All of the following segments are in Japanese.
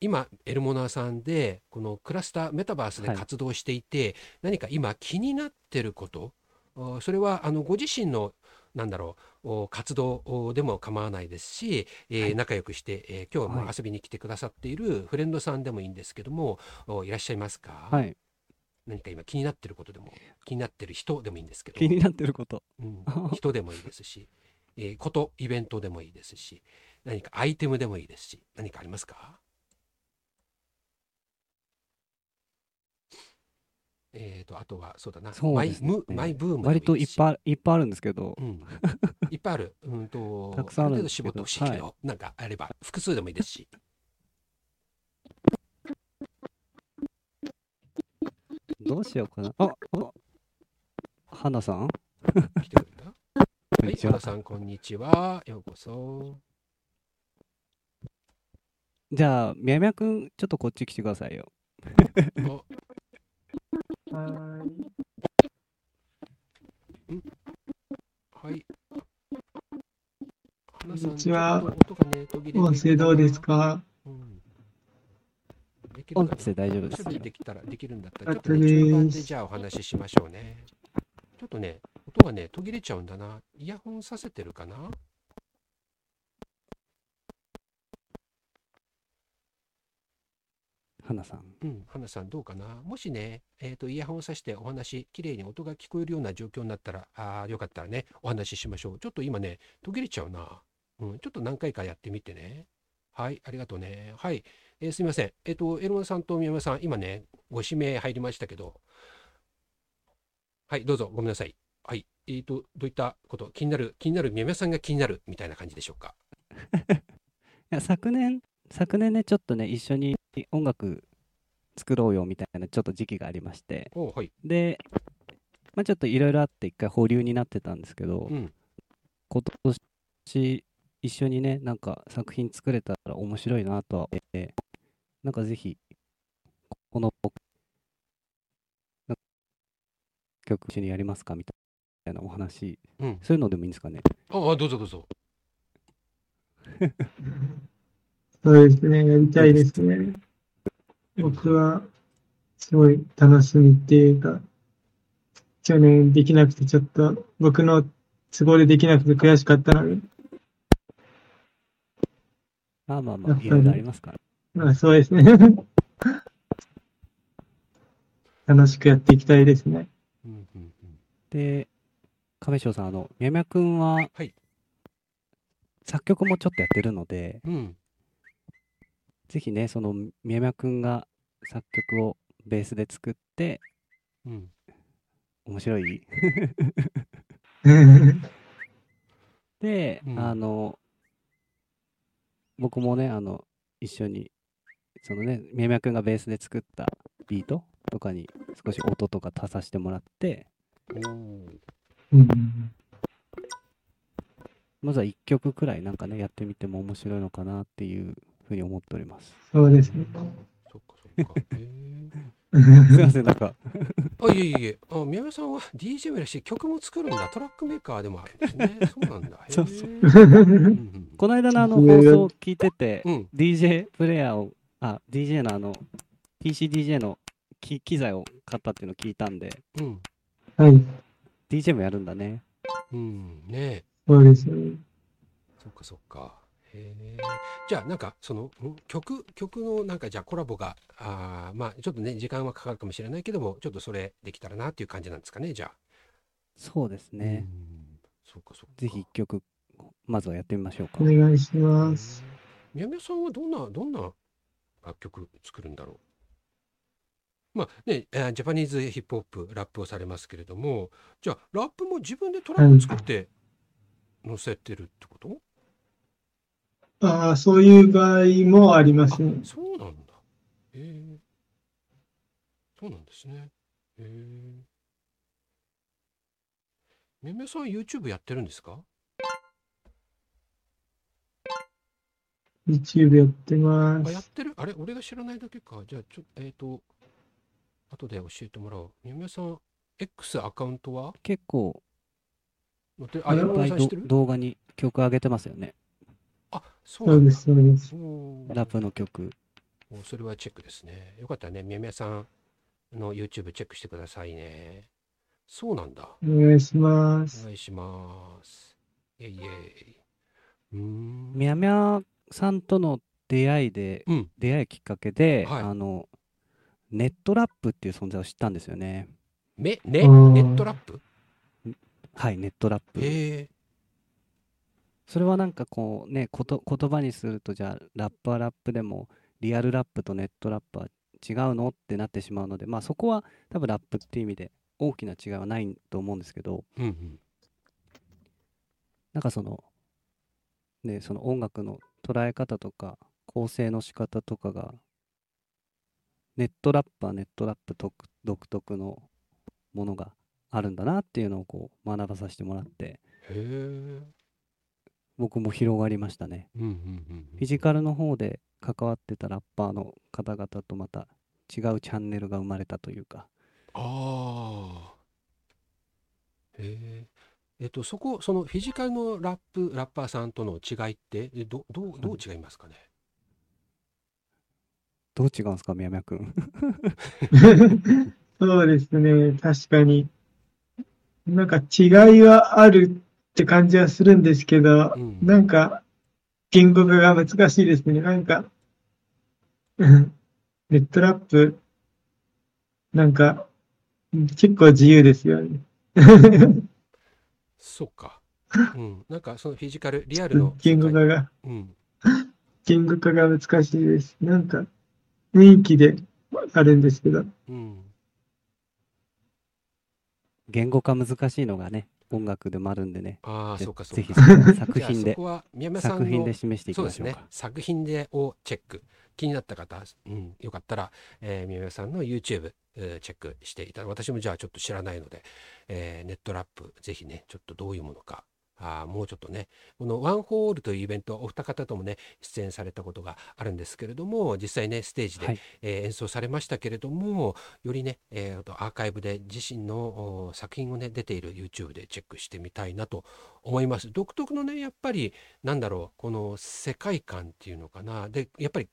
今エルモナーさんでこのクラスターメタバースで活動していて、何か今気になってることおそれはあのご自身のなんだろうお活動でも構わないですし、仲良くして、えー今日もはい。遊びに来てくださっているフレンドさんでもいいんですけどもおいらっしゃいますか、はい。何か今気になってることでも気になってる人でもいいんですけど。気になってること。うん、人でもいいですし、えーことイベントでもいいですし何かアイテムでもいいですし何かありますか？えー、とあとはそうだなそうね。マイムマイブーム割といっい、ぱいいっぱいあるんですけど。う、ん、いっぱいある。うんと たくさんあるんですけど絞ってほしいけど、なんかあれば複数でもいいですし。どうしようかな。あ、あ、花さん？来てくれた？はいこんにちは。原さんこんにちは。ようこそ。じゃあ、みやみやくん、ちょっとこっち来てくださいよ。おははい。こんにちは音、声どうですか音声大丈夫ですよおしゃべり。できたら、できるんだったら、ちょっあとねとね、順番でじゃあお話ししましょうね。ちょっとね、音がね、途切れちゃうんだな。イヤホンさせてるかな？花さん。うん、花さんどうかな？もしね、えっ、と、イヤホンさしてお話、綺麗に音が聞こえるような状況になったら、ああ、よかったらね、お話ししましょう。ちょっと今ね、途切れちゃうな。うん、ちょっと何回かやってみてね。はい、ありがとうね。はい、えーすみません。えっ、と、エロナさんと宮村さん、今ね、ご指名入りましたけど、はい、どうぞ、ごめんなさい。はい、えっ、と、どういったこと、気になる、気になる、宮村さんが気になるみたいな感じでしょうか？いや昨年、昨年ね、ちょっとね、一緒に音楽作ろうよみたいなちょっと時期がありまして、おはい、で、まあ、ちょっといろいろあって一回保留になってたんですけど、うん、今年一緒にね、なんか作品作れたら面白いなとは思って、なんかぜひ、この曲一緒にやりますかみたいなお話、うん。そういうのでもいいんですかね。ああ、どうぞどうぞ。そうですね、やりたいですね。僕は、すごい楽しみっていうか、去年できなくてちょっと、僕の都合でできなくて悔しかったので、まあまあまあ、いろいろありますから。まあそうですね。楽しくやっていきたいですね。うん、うん、うん。で、亀翔さん、あの、みやみやくんは、はい作曲もちょっとやってるので、うん、ぜひね、その、みやみやくんが作曲をベースで作って、うん。面白い。で、うん。あの、僕もね、あの、一緒に、そのね、みやみやくんがベースで作ったビートとかに少し音とか足させてもらって、まずは1曲くらいなんかね、やってみても面白いのかなっていうふうに思っております。そうですね。そっかそっか。すいません、なんか、あ、いえいえいえ。あ、宮山さんは DJ もいらっし曲も作るんだ。トラックメーカーでもあるんですね。そうなんだ。そうそうこの間のあの放送を聞いてて、うん。DJ プレイヤーを、あ、DJ のあの、PCDJ の機機材を買ったっていうのを聞いたんで、うん。はい、DJ もやるんだね。うん。ねえ。そうですね。そっかそっか。へえ。じゃあ、なんか、その、ん？曲、曲のなんか、じゃあコラボが、あーまあ、ちょっとね、時間はかかるかもしれないけども、ちょっとそれできたらなっていう感じなんですかね、じゃあ。そうですね。うん。そっかそっか。ぜひ1曲、まずはやってみましょうかお。願いします。宮宮さんはどんな、どんな楽曲作るんだろう？まあね、えージャパニーズヒップホップ、ラップをされますけれども、じゃあ、ラップも自分でトラック作って載せてるってこと、ああ、そういう場合もありますね。そうなんだ。へえ。そうなんですね。へえ。宮宮さんは YouTube やってるんですか？YouTube やってまあ、やっす。てる？あれ俺が知らないだけか。じゃあ、ちょ、えっ、と、後で教えてもらおう。宮宮さん、X アカウントは？結構、載ってるあ、いっぱ動画に曲上げてますよね。あ、そうなだ。そうんです、そうです。ラップの曲。おそれはチェックですね。よかったらね、みやみやさんの YouTube チェックしてくださいね。そうなんだ。お願いしまおす。願いします。イェイイェイ。うーん。みやみやさんとの出会いで、うん。出会いきっかけで、はいあの、ネットラップっていう存在を知ったんですよね。め、ね、うんネットラップ？はい、ネットラップ。へえ。それはなんかこうね、こと言葉にすると、じゃあ、ラップはラップでも、リアルラップとネットラップは違うのってなってしまうので、まあそこは多分ラップっていう意味で大きな違いはないと思うんですけど、うんうん。なんかその、ね、その音楽の捉え方とか、構成の仕方とかが、ネットラップはネットラップ独独特のものがあるんだなっていうのをこう学ばさせてもらって、へえ。僕も広がりましたね。うんうんうんフィジカルの方で関わってたラッパーの方々とまた違うチャンネルが生まれたというか、ああ。へえ。えっと、そこ、そのフィジカルのラップ、ラッパーさんとの違いって、えど、どう、どう違いますかね？どう違うんですか、宮宮君。そうですね。確かに。なんか違いはあるって感じはするんですけど、うんなんか言語化が難しいですね。なんか、う んネットラップ、なんか結構自由ですよね。そっか。うん。なんか、そのフィジカル、リアルの世言語界。化が、うん。言語化が難しいです。なんか雰囲気であるんですけど、うん。言語化難しいのがね、音楽でもあるんでね、ああ、ぜそうか、そうぜひか。作品で作品で示していきそうですねましょうか。。作品でをチェック。気になった方、うん、よかったら、えー、宮山さんの YouTube、えーチェックしていただ私もじゃあちょっと知らないので、えーネットラップ、ぜひね、ちょっとどういうものか、あーもうちょっとね、このワンホールというイベント、お二方ともね、出演されたことがあるんですけれども、実際ね、ステージで、はいえー演奏されましたけれども、よりね、えーとアーカイブで自身のお作品をね、出ている YouTube でチェックしてみたいなと思います。独特のね、やっぱり、なんだろう、この世界観っていうのかな。で、やっぱり、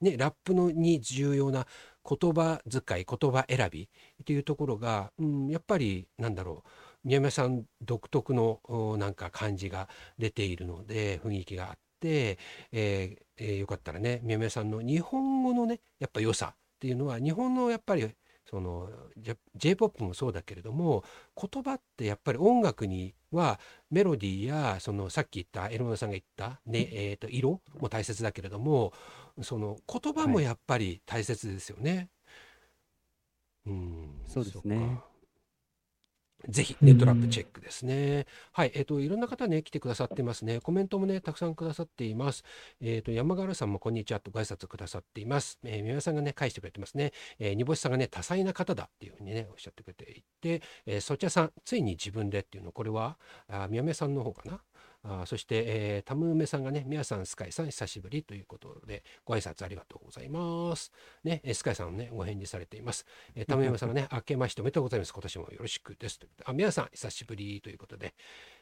ね、ラップのに重要な言葉遣い、言葉選びっていうところが、うん、やっぱり、なんだろう、宮山さん独特のおなんか感じが出ているので、雰囲気があって、えーえーよかったらね、宮山さんの日本語のね、やっぱ良さっていうのは、日本のやっぱり、その J- J-POP もそうだけれども言葉ってやっぱり音楽にはメロディーやそのさっき言ったエルモナさんが言った、ねえー、と色も大切だけれどもその言葉もはいやっぱり大切ですよね。うんそうですねぜひネットラップチェックですね。はい、えっ、と、いろんな方ね、来てくださってますね。コメントもね、たくさんくださっています。えっ、と、山川さんもこんにちはとご挨拶くださっています。えー、宮山さんがね、返してくれてますね。えー、煮干しさんがね、多彩な方だっていうふうにね、おっしゃってくれていて、えー、そちらさん、ついに自分でっていうの、これは、あ宮さんの方かな？あーそして、えー、タムメさんがね、宮さん、スカイさん、久しぶりということで、ご挨拶ありがとうございます。ね、えースカイさんね、ご返事されています。えー、タムメさんがね、明けましておめでとうございます。今年もよろしくです。というあ、宮さん、久しぶりということで、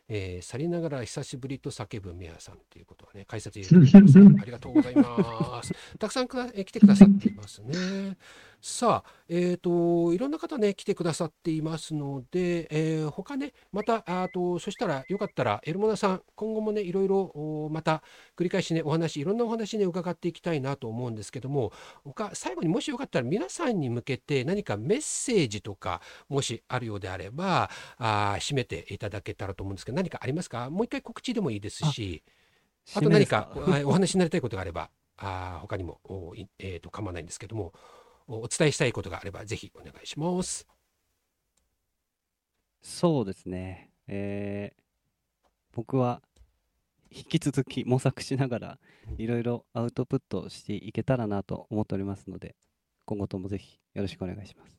えー、去りながら久しぶりと叫ぶ宮さんということはね、解説入れてください ありがとうございます。たくさんくだ、えー来てくださっていますね。さあ、えっ、と、いろんな方ね、来てくださっていますので、えー他ね、また、あと、そしたらよかったら、エルモナさん、今後もね、いろいろ、おまた、繰り返しね、お話、いろんなお話ね、伺っていきたいなと思うんですけども、他、最後にもしよかったら、皆さんに向けて何かメッセージとか、もしあるようであれば、あー締めていただけたらと思うんですけど、何かありますか？もう一回告知でもいいですし、あと何かはいお話になりたいことがあれば、あー他にもおいえーと構わないんですけども、おお伝えしたいことがあれば、ぜひお願いします。そうですね。えー僕は引き続き模索しながらうんいろいろアウトプットしていけたらなと思っておりますので、今後ともぜひよろしくお願いします。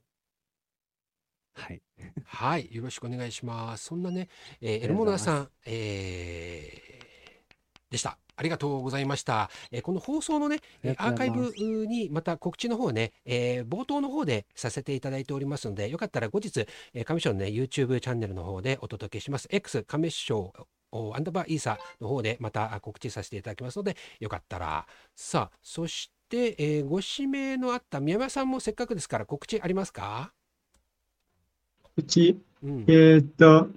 はい。はい、よろしくお願いします。そんなね、えーエルモナさん、えーでした。ありがとうございました。えーこの放送のね、えーアーカイブにまた告知の方ね、えー冒頭の方でさせていただいておりますので、よかったら後日、えー、亀賞のね、YouTube チャンネルの方でお届けします。X 亀賞アンダーバーイーサの方でまた告知させていただきますので、よかったら。さあ、そしして、えーご指名のあった宮山さんもせっかくですから告知ありますか？うち、うんえ。ーっと、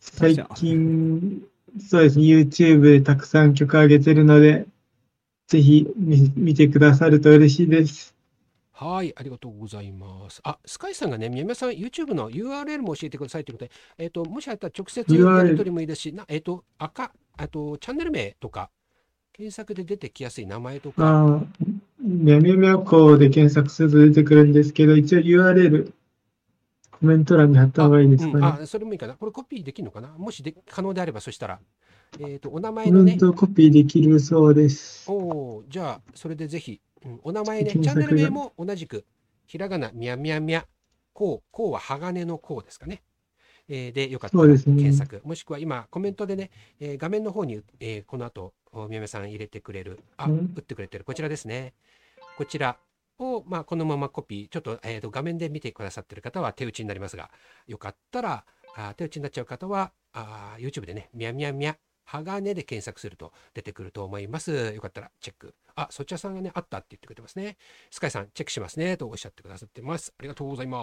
最近、そうですね、YouTube でたくさん曲上げてるので、ぜひ見見てくださると嬉しいです。はい、ありがとうございます。あ、スカイさんがね、宮山さん、YouTube の URL も教えてくださいということで、えっ、と、もしあったら直接やり取りもいいですし、なえっ、と、赤、あと、チャンネル名とか、検索で出てきやすい名前とか、ああ、みゃみゃみゃこで検索すると出てくるんですけど、一応 URL、コメント欄に貼った方がいいですかうん、ね。あ、それもいいかな。これコピーできるのかな？もしで可能であれば、そしたら、えっ、と、お名前のねコメン、トコピーできるそうです。おお、じゃあ、それでぜひ、うんお名前ね、チャンネル名も同じく、ひらがな、みゃみゃみゃ、こう、こうは鋼のこうですかね。えーで、よかったらそうですね検索、もしくは今、コメントでね、えー画面の方に、えーこの後、おみやめさん入れてくれる、あ、うん打ってくれてる、こちらですね。こちらを、まあ、このままコピー、ちょっと,、えーと画面で見てくださってる方は手打ちになりますが、よかったら、あ手打ちになっちゃう方は、あ YouTube でね、みゃみゃみゃ、鋼で検索すると出てくると思います。よかったらチェック。あ、そちらさんがね、あったって言ってくれてますね。スカイさん、チェックしますね。とおっしゃってくださってます。ありがとうございま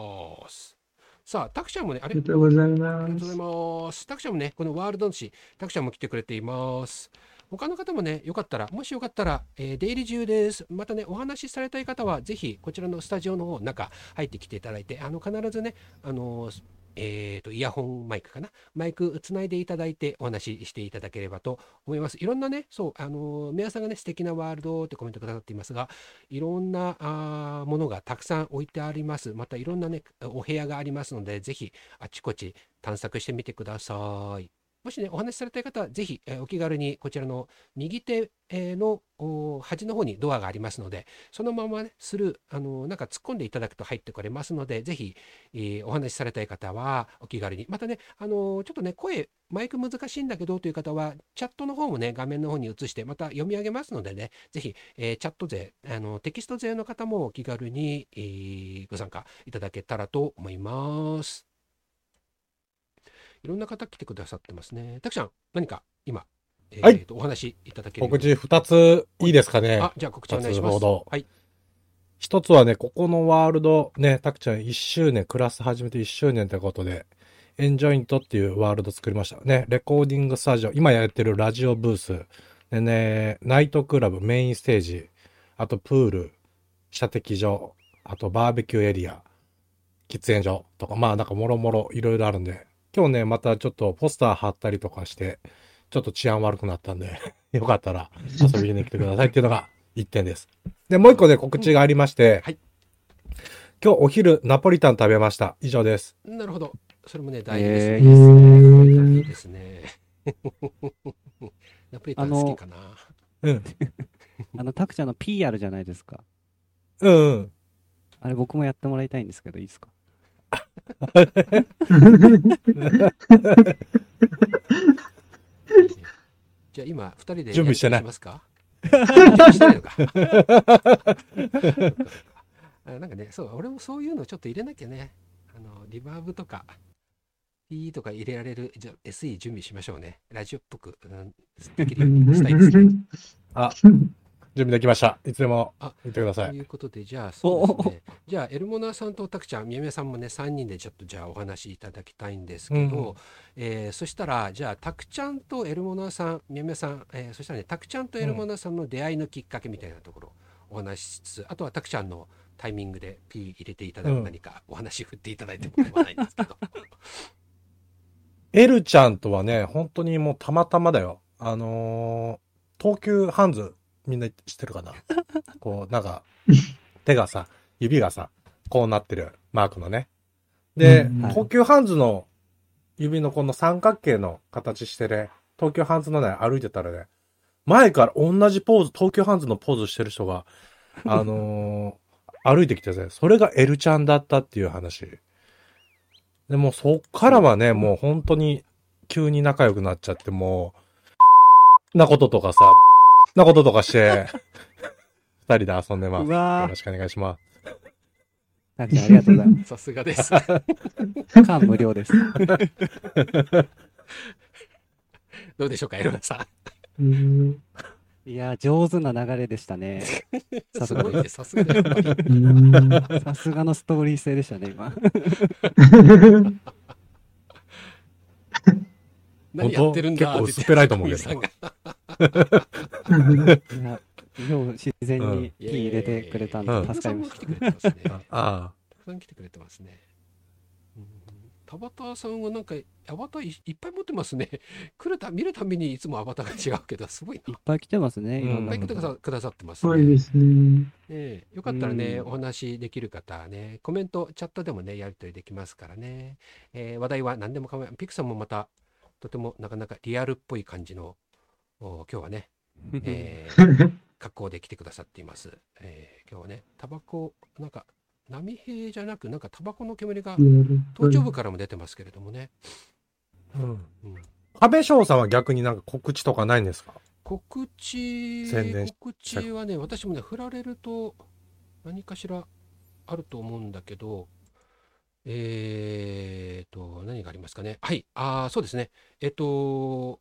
す。さあ、タクちゃんもね、ありがとうございあります。がとうございます。タクちゃんもね、このワールドの誌、タクちゃんも来てくれています。他の方もね、よかったら、もしよかったら、えー出入り中です。またね、お話しされたい方は、ぜひ、こちらのスタジオの方、中、入ってきていただいて、あの、必ずね、あのーえーと、イヤホンマイクかな？マイクつないでいただいて、お話ししていただければと思います。いろんなね、そう、あのー皆さんがね、素敵なワールドってコメントくださっていますが、いろんなあものがたくさん置いてあります。また、いろんなね、お部屋がありますので、ぜひ、あちこち探索してみてください。もしね、お話しされたい方は、ぜひ、えーお気軽にこちらの右手の端の方にドアがありますので、そのままね、スルー、あのなんか突っ込んでいただくと入ってこれますので、ぜひ、えーお話しされたい方はお気軽に。またね、あのちょっとね、声、マイク難しいんだけどという方は、チャットの方もね、画面の方に移して、また読み上げますのでね、ぜひ、えチャット勢、あのテキスト勢の方もお気軽に、えご参加いただけたらと思います。いろんな方来てくださってますね。たくちゃん、何か今、えーはいとお話いただけ告知二ついいですかね。あ、じゃあ告知お願いします。はい。一つはね、ここのワールド、ね、たくちゃん1周年、クラス始めて1周年ってことで、エンジョイントっていうワールド作りました。ね、レコーディングスタジオ、今やってるラジオブース、でね、ナイトクラブ、メインステージ、あとプール、射的場、あとバーベキューエリア、喫煙所とか、まあなんかもろもろいろいろあるんで、今日ね、またちょっとポスター貼ったりとかして、ちょっと治安悪くなったんで、よかったら遊びに来てくださいっていうのが一点です。で、もう一個ね、告知がありまして、はい今日お昼ナポリタン食べました。以上です。なるほど。それもね、大事ですね。えーいいですね。ナポリタン好きかな。うん。あの、タクちゃんの P あるじゃないですか。うん、うん。あれ僕もやってもらいたいんですけど、いいですか？じゃあ今、二人で準備してないますか？準備してないのか。あなんかね、そう、俺もそういうのちょっと入れなきゃね。あの、リバーブとか、P とか入れられる、じゃあ SE 準備しましょうね。ラジオっぽく、うん、できるようにしたいですね。準備できました。いつでもあ言ってください。ということで、じゃあ、そうですね。じゃあ、エルモナさんとタクちゃん、みやみやさんもね、3人でちょっとじゃあお話しいただきたいんですけど、うんえーそしたら、じゃあ、タクちゃんとエルモナさん、みやみやさん、えーそしたらね、タクちゃんとエルモナさんの出会いのきっかけみたいなところお話ししつつ、あとはタクちゃんのタイミングで P 入れていただくうん何かお話振っていただいても構わないんですけど。エルちゃんとはね、本当にもうたまたまだよ。あのー東急ハンズ、みんな知ってるかな？こう、なんか、手がさ、指がさ、こうなってるマークのね。で、うんはい。東急ハンズの指のこの三角形の形してね、東急ハンズのね、歩いてたらね、前から同じポーズ、東急ハンズのポーズしてる人が、あのー歩いてきてね、それがエルちゃんだったっていう話。でもそっからはね、もう本当に急に仲良くなっちゃって、もう、なこととかさ、なこととかして、二人で遊んでます。よろしくお願いします。タクちゃんありがとうございま さすがです。す。感無料です。どうでしょうか、エルモナさん。うんいや、上手な流れでしたね。さすがさすがさすがのストーリー性でしたね、今。何やってるんだ結構薄っぺらいと思うけどさんがいや、よう自然に火入れてくれたんでうん助かりまし田さんも来てくれてますね。あたくさん来てくれてますね。うん田畑さんはなんかアバターいいっぱい持ってますね。来るた見るたびにいつもアバターが違うけどすごいな。た。いっぱい来てますね、うんいっぱい来てくだ方さくださってますそうでね。すね。ええよかったらね、うんお話できる方はね、コメント、チャットでもね、やり取りできますからね。えー話題は何でも構いピクさんもまた、とてもなかなかリアルっぽい感じの、お今日はね、えー格好で来てくださっています。えー今日はね、タバコ、なんか、波平じゃなく、なんかタバコの煙が頭頂部からも出てますけれどもね。あ。うん。うん亀翔さんは逆になんか告知とかないんですか？告知、宣伝し告知はね、私もね、振られると何かしらあると思うんだけど、えーと、何がありますかね。はい、あーそうですね。えっと、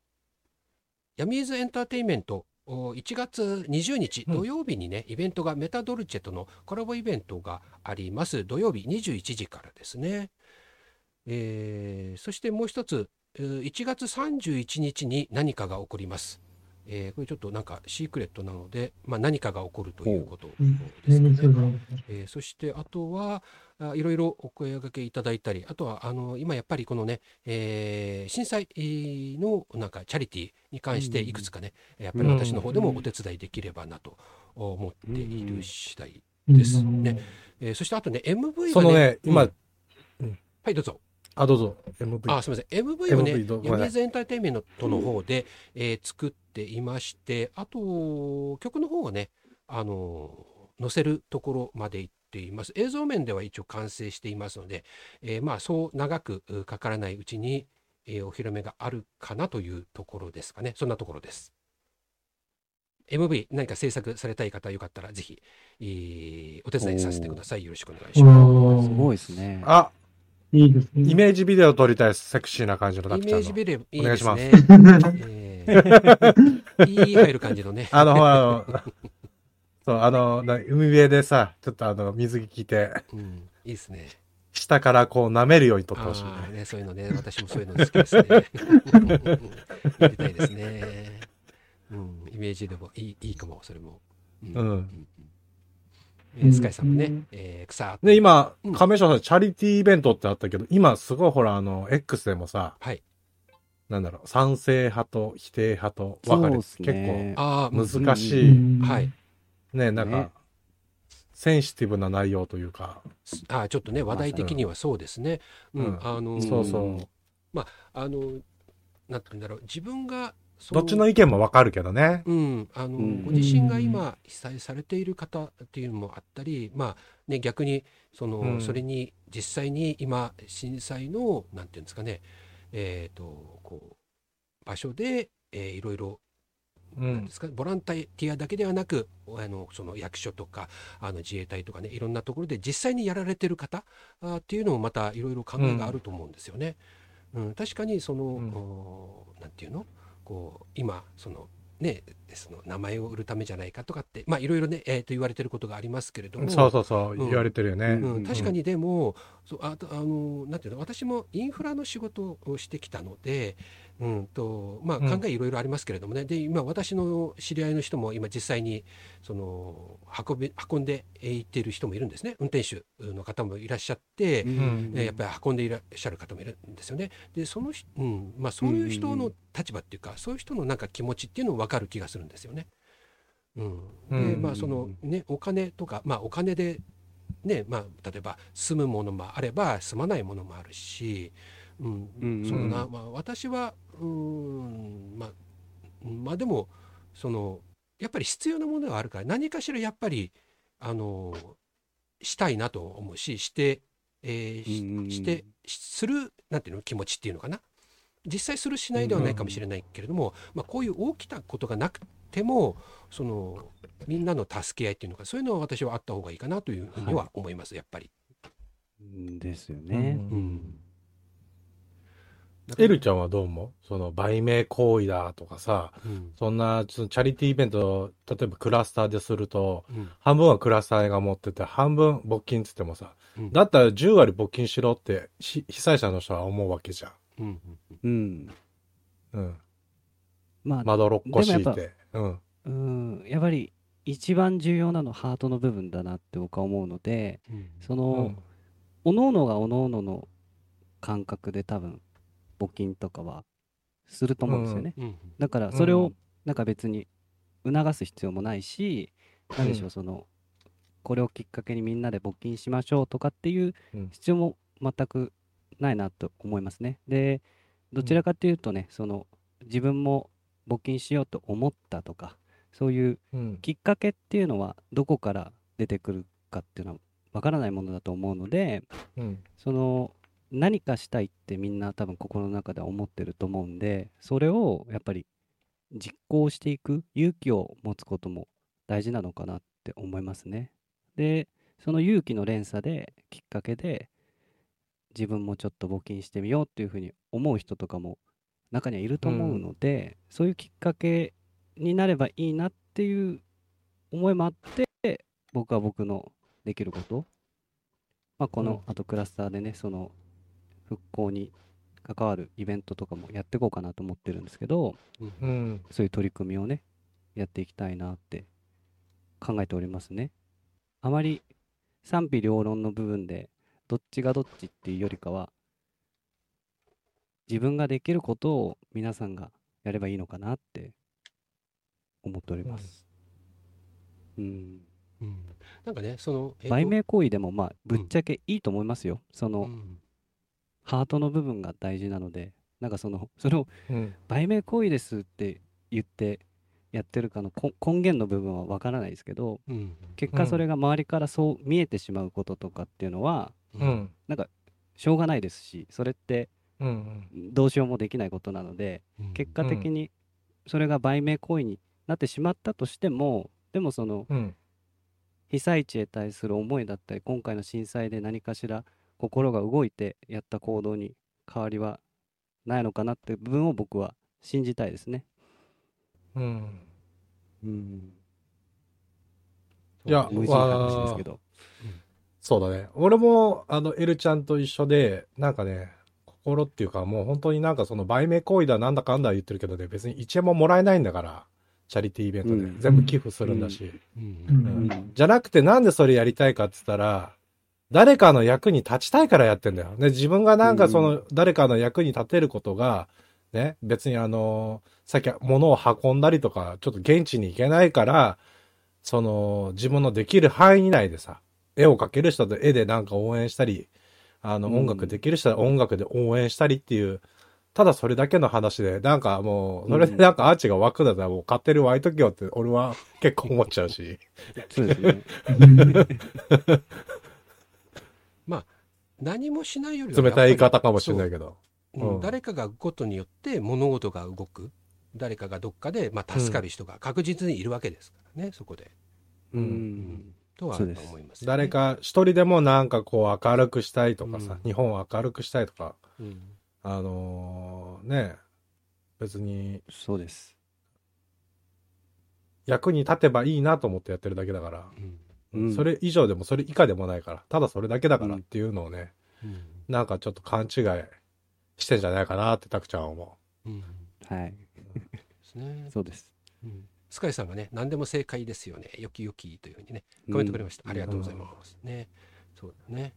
ヤミーズエンターテインメント、お1月20日うん土曜日にね、イベントがメタドルチェとのコラボイベントがあります。土曜日21時からですね。えーそしてもう一つ、えー1月31日に何かが起こります。えーこれちょっとなんかシークレットなので、まあ、何かが起こるということう。ん。ですね。えーそしてあとはあいろいろお声掛けいただいたりあとはあの今やっぱりこのね、えー震災のなんかチャリティーに関してうん。いくつかね、やっぱり私の方でもお手伝いできればなと思っている次第、ですね。えーそしてあとね MV がねそのね、今、うん。はいどうぞあ、どうぞ。MV。あすみません。MV をねヤミーズエンターテインメントの方で、えー作っていましてあと曲の方はねあの載せるところまで行っています。映像面では一応完成していますので、えーまあそう長くうかからないうちに、えーお披露目があるかなというところですかね。そんなところです。MV 何か制作されたい方よかったらぜひ、えーお手伝いさせてください。よろしくお願いします。すごいですね。あ、いいですね。イメージビデオ撮りたいです。セクシーな感じのタイクちゃんの。メージビデオいいお願いしますですね。えー いい入る感じのね。あの、ほら、あのそう、あの、な海辺でさ、ちょっとあの、水着着て、うん、いいですね。下からこう舐めるように撮ってほしいね。ね、そういうのね、私もそういうの好きですね。やりたいですね。うん、イメージでもいいいいかも、それも。うんうんえースカイさんもねうん、えー、草。で、今うん、亀翔さん、チャリティーイベントってあったけど、今すごいほら、あの、X でもさ、はい。なんだろう、賛成派と否定派と分かれて、ねああ、結構難しい、うんはい。ね、なんか、ね。センシティブな内容というか、あーちょっとね、話題的にはそうですね。うん、うん。あのーそうそう。あの、なんて言うんだろう、自分が、そどっちの意見も分かるけどね。うん、あの、うん。ご自身が今被災されている方っていうのもあったり、まあね、逆にその、うん。それに実際に今震災のなんていうんですかね、えっ、とこう場所で、えーいろいろうん。なんで。すかボランティアだけではなくあのその役所とかあの自衛隊とかねいろんなところで実際にやられてる方あっていうのもまたいろいろ考えがあると思うんですよね。うん。確かにその、うん。おなんていうの？こう今そのねその名前を売るためじゃないかとかってまあいろいろね、えーと言われてることがありますけれども。そうそうそう、うん言われてるよね。うんうん、確かにでも、そうあとあのなんていうの私もインフラの仕事をしてきたので、うんとまあ、うん。考えいろいろありますけれどもね、で今私の知り合いの人も今実際にその運び運んでいっている人もいるんですね。運転手の方もいらっしゃって、ん。えーやっぱり運んでいらっしゃる方もいるんですよね。でその人、うん。まあ、そういう人の立場っていうか、そういう人のなんか気持ちっていうの分かる気がするんですよね。うん、でうん。まあそのねお金とかまあお金でねまあ例えば住むものもあれば住まないものもあるし、うんうん。そのなまあ私はうんまあまあでもそのやっぱり必要なものがあるから何かしらやっぱりあのしたいなと思うしして、えーしてするなんていうの気持ちっていうのかな実際するしないではないかもしれないけれども、まあ、こういう大きなことがなくてもそのみんなの助け合いっていうのかそういうのは私はあった方がいいかなというふうには思います、やっぱり。ですよね。うんエルちゃんはどう思う？その売名行為だとかさ、うんそんなそのチャリティーイベント、例えばクラスターですると、うん半分はクラスターが持ってて、半分募金っつってもさ、うんだったら10割募金しろってし被災者の人は思うわけじゃん。うんうん。うん。まあ、まどろっこしいでもやて。うん。うん、やっぱり一番重要なのはハートの部分だなって僕は思うので、うんそうの、各々が各々の感覚で多分、募金とかはすると思うんですよね。うんだからそれをうんなんか別に促す必要もないし、なんでしょうう、その、これをきっかけにみんなで募金しましょうとかっていううん必要も全くないなと思いますね。で、どちらかというとね、その自分も募金しようと思ったとか、そういううん。きっかけっていうのはどこから出てくるかっていうのはわからないものだと思うので、うん。その何かしたいってみんな多分心の中では思ってると思うんで、それをやっぱり実行していく勇気を持つことも大事なのかなって思いますね。で、その勇気の連鎖できっかけで自分もちょっと募金してみようっていうふうに思う人とかも中にはいると思うので、そういうきっかけになればいいなっていう思いもあって、僕は僕のできること、まあ、この、あとクラスターでね、その復興に関わるイベントとかもやっていこうかなと思ってるんですけど、うん。そういう取り組みをね、やっていきたいなって考えておりますね。あまり賛否両論の部分で、どっちがどっちっていうよりかは、自分ができることを皆さんがやればいいのかなって思っております。うん。うんなんかねその、えっと売名行為でも、まあ、ぶっちゃけいいと思いますよ。その、うんハートの部分が大事なので、なんかその、それをうん。売名行為ですって言ってやってるかのこ根源の部分はわからないですけど、うん結果それが周りからそう見えてしまうこととかっていうのは、うん。しょうがないですし、それってうん。どうしようもできないことなので、うん結果的にそれが売名行為になってしまったとしても、でもそのうん。被災地へ対する思いだったり、今回の震災で何かしら心が動いてやった行動に変わりはないのかなって部分を僕は信じたいですね。うん。うん。いや無事な話ですけど。そうだね。俺も、あの、エルちゃんと一緒で、なんかね、心っていうか、もう本当になんかその売名行為だなんだかんだ言ってるけどね、別に1円ももらえないんだから、チャリティーイベントで。うん全部寄付するんだし。じゃなくてなんでそれやりたいかって言ったら、誰かの役に立ちたいからやってんだよ。で、自分がなんかその、誰かの役に立てることが、ね、別にあの、さっき物を運んだりとか、ちょっと現地に行けないから、その、自分のできる範囲内でさ、絵を描ける人と絵でなんか応援したり、あの、うん音楽できる人は音楽で応援したりっていう、ただそれだけの話で、なんかもう、それでなんかアーチが湧くんだったらもう勝手に湧いとけよって俺は結構思っちゃうし。そうですね。何もしないよりは冷たい言い方かもしれないけど。うんうん誰かが動くことによって物事が動く誰かがどっかで、まあ、助かる人が確実にいるわけですからね、そこで。ううんん。とは思います、ね。誰、か一人でもなんかこう明るくしたいとかさ、うん日本を明るくしたいとか、うんあのーね、別にそうです。役に立てばいいなと思ってやってるだけだから、うんうん。それ以上でもそれ以下でもないから、ただそれだけだからっていうのをね、うん。なんかちょっと勘違いしてんじゃないかなってたくちゃんは思う。ん。はい。ですね。そうです。うん。スカイさんがね、何でも正解ですよね、よきよきというふうにね、コメントくれました。ありがとうございます。ね、そうだね。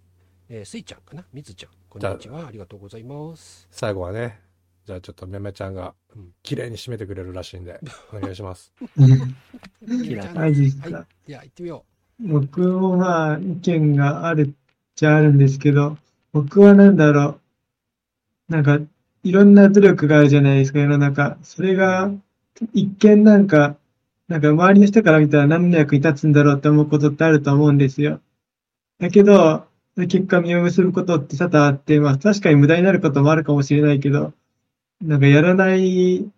えー、スイちゃんかな、みずちゃん、こんにちは、ありがとうございます。う。最後はね、じゃあちょっとめめちゃんがうん。綺麗に締めてくれるらしいんで、お願いします。はい、じゃあ行ってみよ僕もまあ意見があるっちゃあるんですけど、僕はなんだろう。なんか、いろんな努力があるじゃないですか、世の中。それが、一見なんか、なんか周りの人から見たら何の役に立つんだろうって思うことってあると思うんですよ。だけど、結果実を結ぶことって多々あって、まあ確かに無駄になることもあるかもしれないけど、なんかやらないよ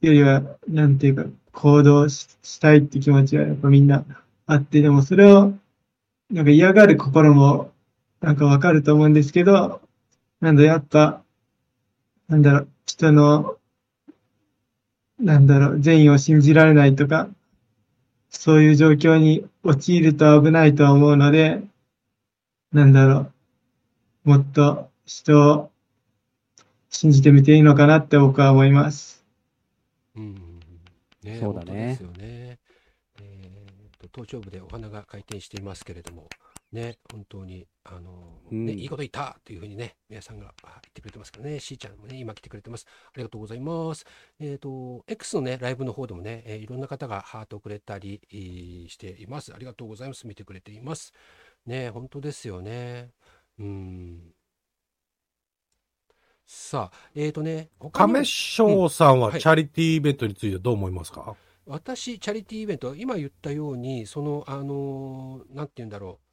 りは、なんていうか、行動したいって気持ちはやっぱみんなあって、でもそれを、なんか嫌がる心も、なんかわかると思うんですけど、なんだやっぱ、なんだろう、人の、なんだろう、善意を信じられないとか、そういう状況に陥ると危ないと思うので、なんだろう、もっと人を信じてみていいのかなって僕は思います。うんね、そうだね本当ですよね。頭頂部でお花が回転していますけれども、ね、本当に、あの、うんね、いいこと言ったというふうにね、皆さんがあ言ってくれてますからね、しーちゃんもね、今来てくれてます。ありがとうございます。えっ、と、X のね、ライブの方でもね、えーいろんな方がハートをくれたりえーしています。ありがとうございます。見てくれています。ね、本当ですよね。うん。さあ、えっ、とね、亀翔さんはうんはいチャリティーイベントについてどう思いますか、私、チャリティーイベント、今言ったように、その、あの何て言うんだろう、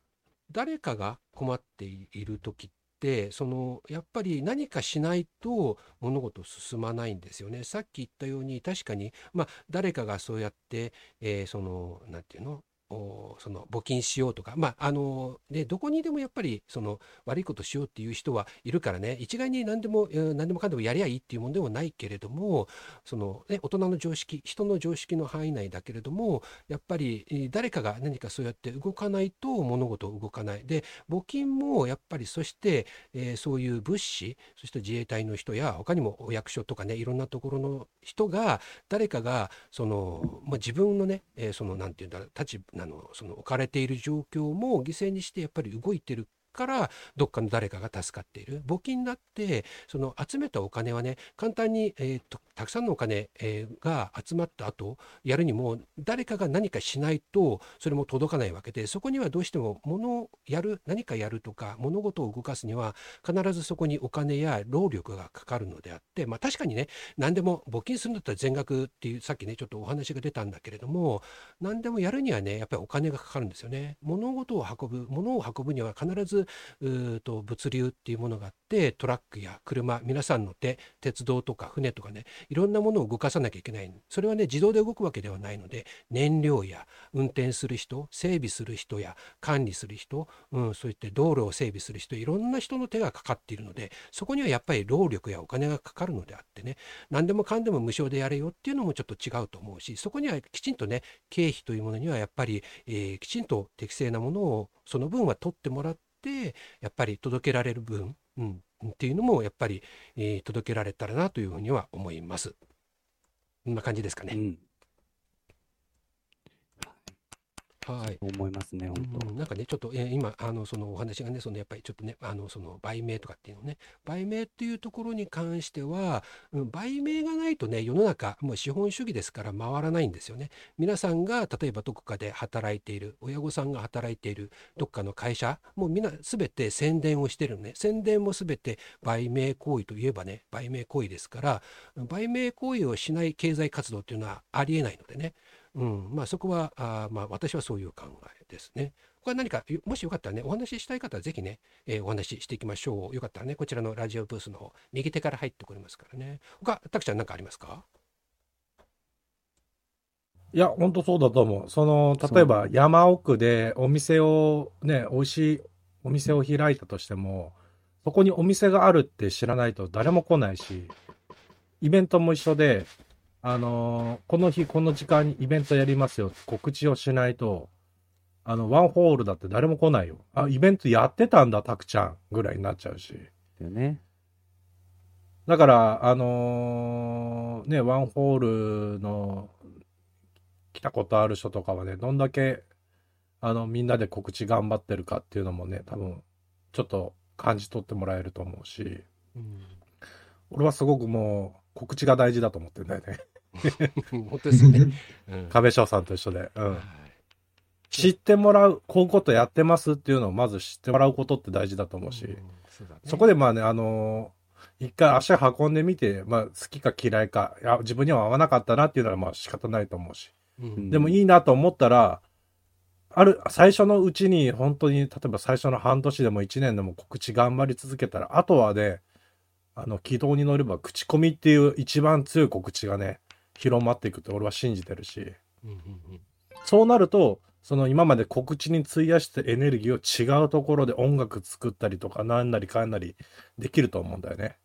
誰かが困っている時って、その、やっぱり何かしないと物事進まないんですよね。さっき言ったように、確かに、まあ、誰かがそうやって、えーその、何て言うの？その募金しようとか、まああのね、どこにでもやっぱりその悪いことしようっていう人はいるからね、一概に何でも、何でもかんでもやりゃいいっていうものではないけれども、そのね、大人の常識、人の常識の範囲内だけれども、やっぱり誰かが何かそうやって動かないと物事動かない。で、募金もやっぱりそして、えーそういう物資、そして自衛隊の人や他にもお役所とかね、いろんなところの人が、誰かがその、まあ、自分のね、えーそのなんていうんだろう、立場のその置かれている状況も犠牲にしてやっぱり動いてるからどっかの誰かが助かっている。募金だってその集めたお金はね簡単に、えーとたくさんのお金、えーが集まった後やるにも誰かが何かしないとそれも届かないわけでそこにはどうしても物をやる何かやるとか物事を動かすには必ずそこにお金や労力がかかるのであってまあ確かにね何でも募金するんだったら全額っていうさっきねちょっとお話が出たんだけれども何でもやるにはねやっぱりお金がかかるんですよね。物事を運ぶ物を運ぶには必ずうと物流っていうものがあってトラックや車皆さんの手鉄道とか船とかねいろんなものを動かさなきゃいけない。それはね自動で動くわけではないので燃料や運転する人整備する人や管理する人、うん、そういって道路を整備する人いろんな人の手がかかっているのでそこにはやっぱり労力やお金がかかるのであってね何でもかんでも無償でやれよっていうのもちょっと違うと思うしそこにはきちんとね経費というものにはやっぱり、えーきちんと適正なものをその分は取ってもらってやっぱり届けられる分、うん、っていうのもやっぱり、えー届けられたらなというふうには思います。こんな感じですかね。うん。はい。思いますね、本当。うん、なんかね、ちょっと、えー今、あの、そのお話がね、そのやっぱりちょっとね、あの、その売名とかっていうのね、売名っていうところに関しては、うん、売名がないとね、世の中、もう資本主義ですから回らないんですよね。皆さんが、例えばどこかで働いている、親御さんが働いている、どっかの会社、もうみんなすべて宣伝をしてるのね。宣伝もすべて売名行為といえばね、売名行為ですから、売名行為をしない経済活動っていうのはありえないのでね。うん、まあそこは、あーまあ私はそういう考えですね。これ何か、よもしよかったらね、お話ししたい方はぜひね、えーお話ししていきましょう。よかったらね、こちらのラジオブースの方、右手から入ってこれますからね。他、たくちゃん何かありますか？いや、本当そうだと思う。その、例えば山奥でお店をね、美味しいお店を開いたとしても、そこにお店があるって知らないと誰も来ないし、イベントも一緒で、あのーこの日この時間にイベントやりますよ、告知をしないと、あの、ワンホールだって誰も来ないよ。あ、イベントやってたんだ、たくちゃん、ぐらいになっちゃうし。だよね。だから、あのーね、ワンホールの来たことある人とかはね、どんだけ、あの、みんなで告知頑張ってるかっていうのもね、多分、ちょっと感じ取ってもらえると思うし、うん、俺はすごくもう、告知が大事だと思ってるんだよね。本当ですよね。うん壁翔さんと一緒で。うんはい。知ってもらう、こういうことやってますっていうのをまず知ってもらうことって大事だと思うし、うんそうだねそこでまあね、あのー一回足運んでみて、まあ、好きか嫌いか、いや、自分には合わなかったなっていうのはまあ仕方ないと思うし。うんでもいいなと思ったら、ある、最初のうちに本当に、例えば最初の半年でも1年でも告知頑張り続けたら、あとはね、あの、軌道に乗れば口コミっていう一番強い告知がね、広まっていくって俺は信じてるし、うんうんうん。そうなると、その今まで告知に費やしてエネルギーを違うところで音楽作ったりとか、なんなりかんなりできると思うんだよね。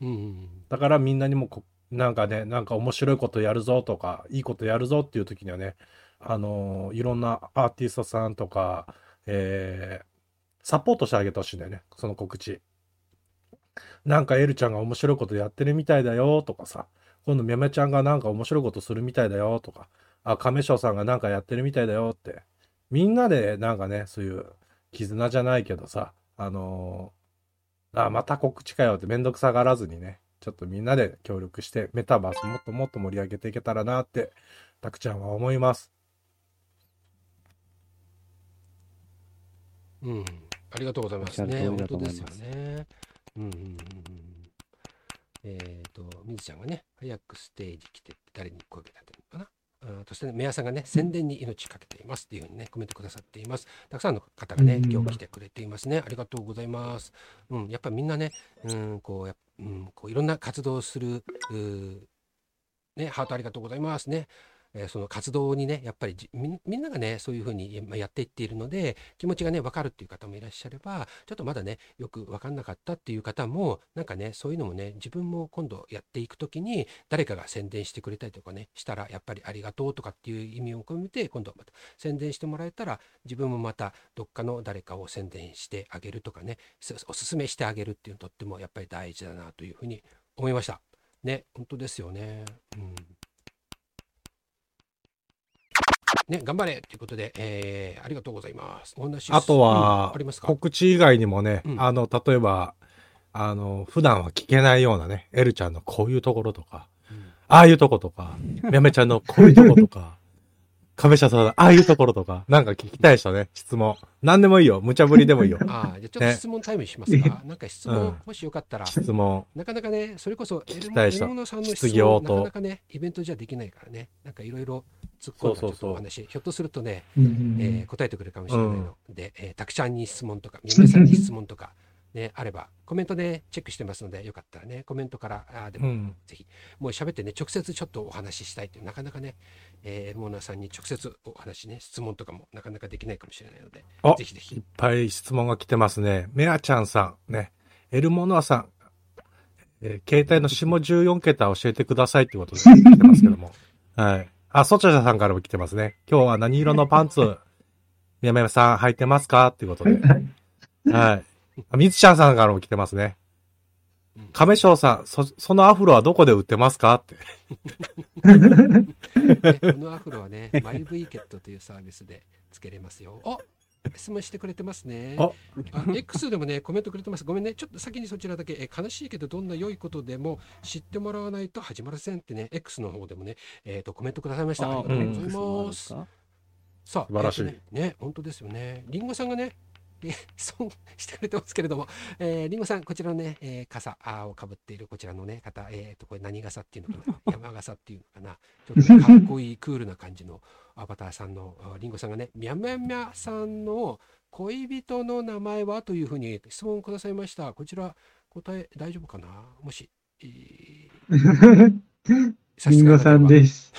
うんうんだからみんなにもこなんかね、なんか面白いことやるぞとか、いいことやるぞっていう時にはね、あのーいろんなアーティストさんとか、えーサポートしてあげてほしいんだよね、その告知。なんかエルちゃんが面白いことやってるみたいだよとかさ、今度みゃみゃちゃんがなんか面白いことするみたいだよとか、あ、亀翔さんがなんかやってるみたいだよって、みんなでなんかね、そういう絆じゃないけどさ、あのーあ、また告知かよってめんどくさがらずにね、ちょっとみんなで協力して、メタバースもっともっと盛り上げていけたらなって、たくちゃんは思います。うん、ありがとうございますね。おっしゃる通り本だと思います当ですよね。うんうんうんうん。えっ、と、みずちゃんがね、早くステージ来てって誰に声かけてるのかな。あそしてね、メアさんがね、宣伝に命かけていますっていうふうにね、コメントくださっています。たくさんの方がね、うん今日来てくれていますね。ありがとうございます。うん、やっぱりみんなね、うん、こう、やっうん、こういろんな活動をする、ね、ハートありがとうございますね。えーその活動にね、やっぱりみんながね、そういうふうにやっていっているので、気持ちがね、分かるっていう方もいらっしゃれば、ちょっとまだね、よく分かんなかったっていう方も、なんかね、そういうのもね、自分も今度やっていくときに、誰かが宣伝してくれたりとかね、したら、やっぱりありがとうとかっていう意味を込めて、今度また宣伝してもらえたら、自分もまたどっかの誰かを宣伝してあげるとかね、おすすめしてあげるっていうのとってもやっぱり大事だなというふうに思いました。ね、本当ですよね。うん。ね、頑張れということで、えーありがとうございます。お話あとうんはありますか？告知以外にもね、うん。あの、例えば、あの、普段は聞けないようなね、エルちゃんのこういうところとか、うん。ああいうとことか、めめちゃんのこういうとことか、亀下さんのああいうところとか、なんか聞きたい人ね、質問。何でもいいよ。無茶ぶりでもいいよ。ああ、じゃあちょっとね。質問タイムしますか。なんか質問、うん。もしよかったら、質問。なかなかね、それこそエルモエルモノさんの質質疑応問、答。なかなかね、イベントじゃできないからね、なんかいろいろ突っ込んだちょっそうそう。そうとお話、ひょっとするとね、うえー答えてくれるかもしれないの。で、えーたくちゃんに質問とか、みやさんに質問とか、ね、あれば、コメントでチェックしてますので、よかったらね、コメントから、あーでも、うん。ぜひ、もう喋ってね、直接ちょっとお話ししたいっていう、なかなかね、えー、モーナーさんに直接お話ね、質問とかもなかなかできないかもしれないのであ、ぜひぜひいっ。ぱい質問が来てますね。メアちゃんさん、ね。エルモノアさん、えー携帯の下14桁教えてくださいってことで来てますけども。はい。あ、ソチャさんからも来てますね。今日は何色のパンツ、みやみやさん履いてますか？っていうことで。はい。あみつちゃんさんからも来てますねうん。亀翔さん、そ、そのアフロはどこで売ってますかって。ね このアフロはね、マイブイケットというサービスでつけれますよ。あ質問してくれてますね。ああ X でもね、コメントくれてます。ごめんね、ちょっと先にそちらだけ、え悲しいけど、どんな良いことでも知ってもらわないと始まりませんってね、X の方でもね、えっ、と、コメントくださいました。ありがとうございます。か？さあ、素晴らしいえねね、本当ですよね。リンゴさんがね、え質問してくれてますけれども、えー、リンゴさん、こちらのね、えー傘をかぶっているこちらのね、方、えっ、と、これ何傘っていうのかな？山傘っていうのかな？ちょっとかっこいい、クールな感じのアバターさんの、あリンゴさんがね、みゃみゃみゃさんの恋人の名前は？というふうに質問をくださいました。こちら、答え大丈夫かな？もし、えー リンゴさんす。です。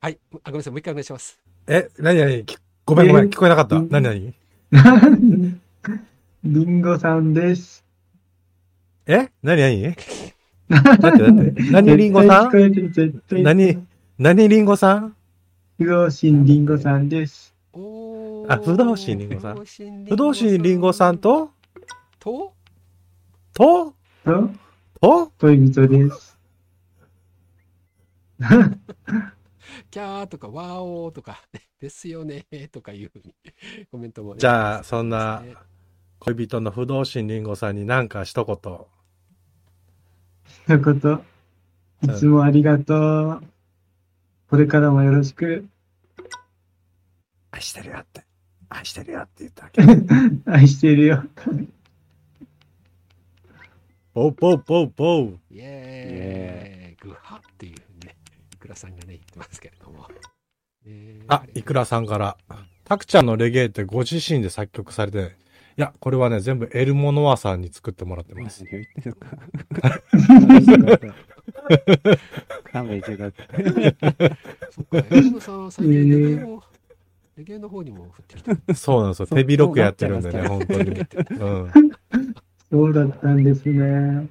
はい、あ、ごめんなさい、もう一回お願いします。え、なになにごめんごめん、えー聞こえなかった。うん。なになにリンゴさんです。え？なになにだってだって、何リンゴさん？絶対聞こえてる。絶対何、何リンゴさん？不動心リンゴさんです。おあ不動心リンゴさん。不動心不動心リンゴさんと、と？と、と、と、恋人です。キャーとかワーオーとかですよねとかいうふうにコメントもね、じゃあそんな恋人の不動心リンゴさんになんか一言。一言。いつもありがとう。これからもよろしく。愛してるよって。愛してるよって言ったわけ。愛してるよ。ポウポウポウポウ。イエーイグハっていうくらさんがね言ってますけれども、ね あ、いくらさんから。タクちゃんのレゲエってご自身で作曲されて、いや、これはね、全部エルモノアさんに作ってもらってます。言ってるのか。勘弁してください。そっかエルモさんは最近レゲエも、レゲエの方にも振ってきてるそうなんですよ。手広くやってるんでね、本当に。うん。そうだったんですね。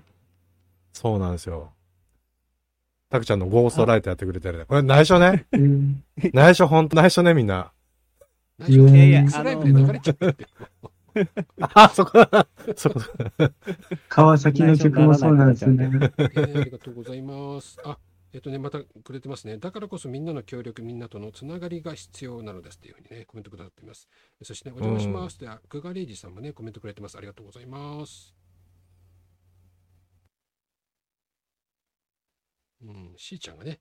そうなんですよ。たくちゃんのゴーストライトやってくれてるね。これ内緒ね？うん。内緒、ほんと内緒ね、みんな。内緒いやいやスライムで流れちゃってるあ、そこ、そこ、川崎の曲もそうなんですね。えーありがとうございます。あ、えっとね、またくれてますね。だからこそみんなの協力、みんなとのつながりが必要なのですっていうふうにね、コメントくださっています。そして、ね、お邪魔しますって、久我礼二さんもね、コメントくれてます。ありがとうございます。うん、しーちゃんがね、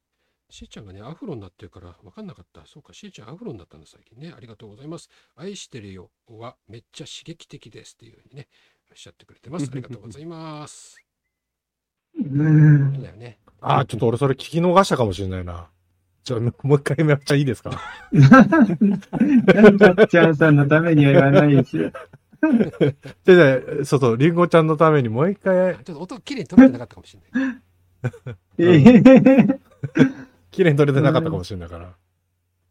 しーちゃんがね、アフロになってるから分かんなかった。そうか、しーちゃんアフロになったんだ、最近ね。ありがとうございます。愛してるよはめっちゃ刺激的ですっていうふうにね、おっしゃってくれてます。ありがとうございます。うんそうだよね。あ、ちょっと俺それ聞き逃したかもしれないな。ちょ、もう一回めっちゃいいですか？なんかちゃんさんのためには言わないですよ。で、で、そうそう、りんごちゃんのためにもう一回、ちょっと音きれいに取れてなかったかもしれない。えー綺麗に撮れてなかったかもしれないから。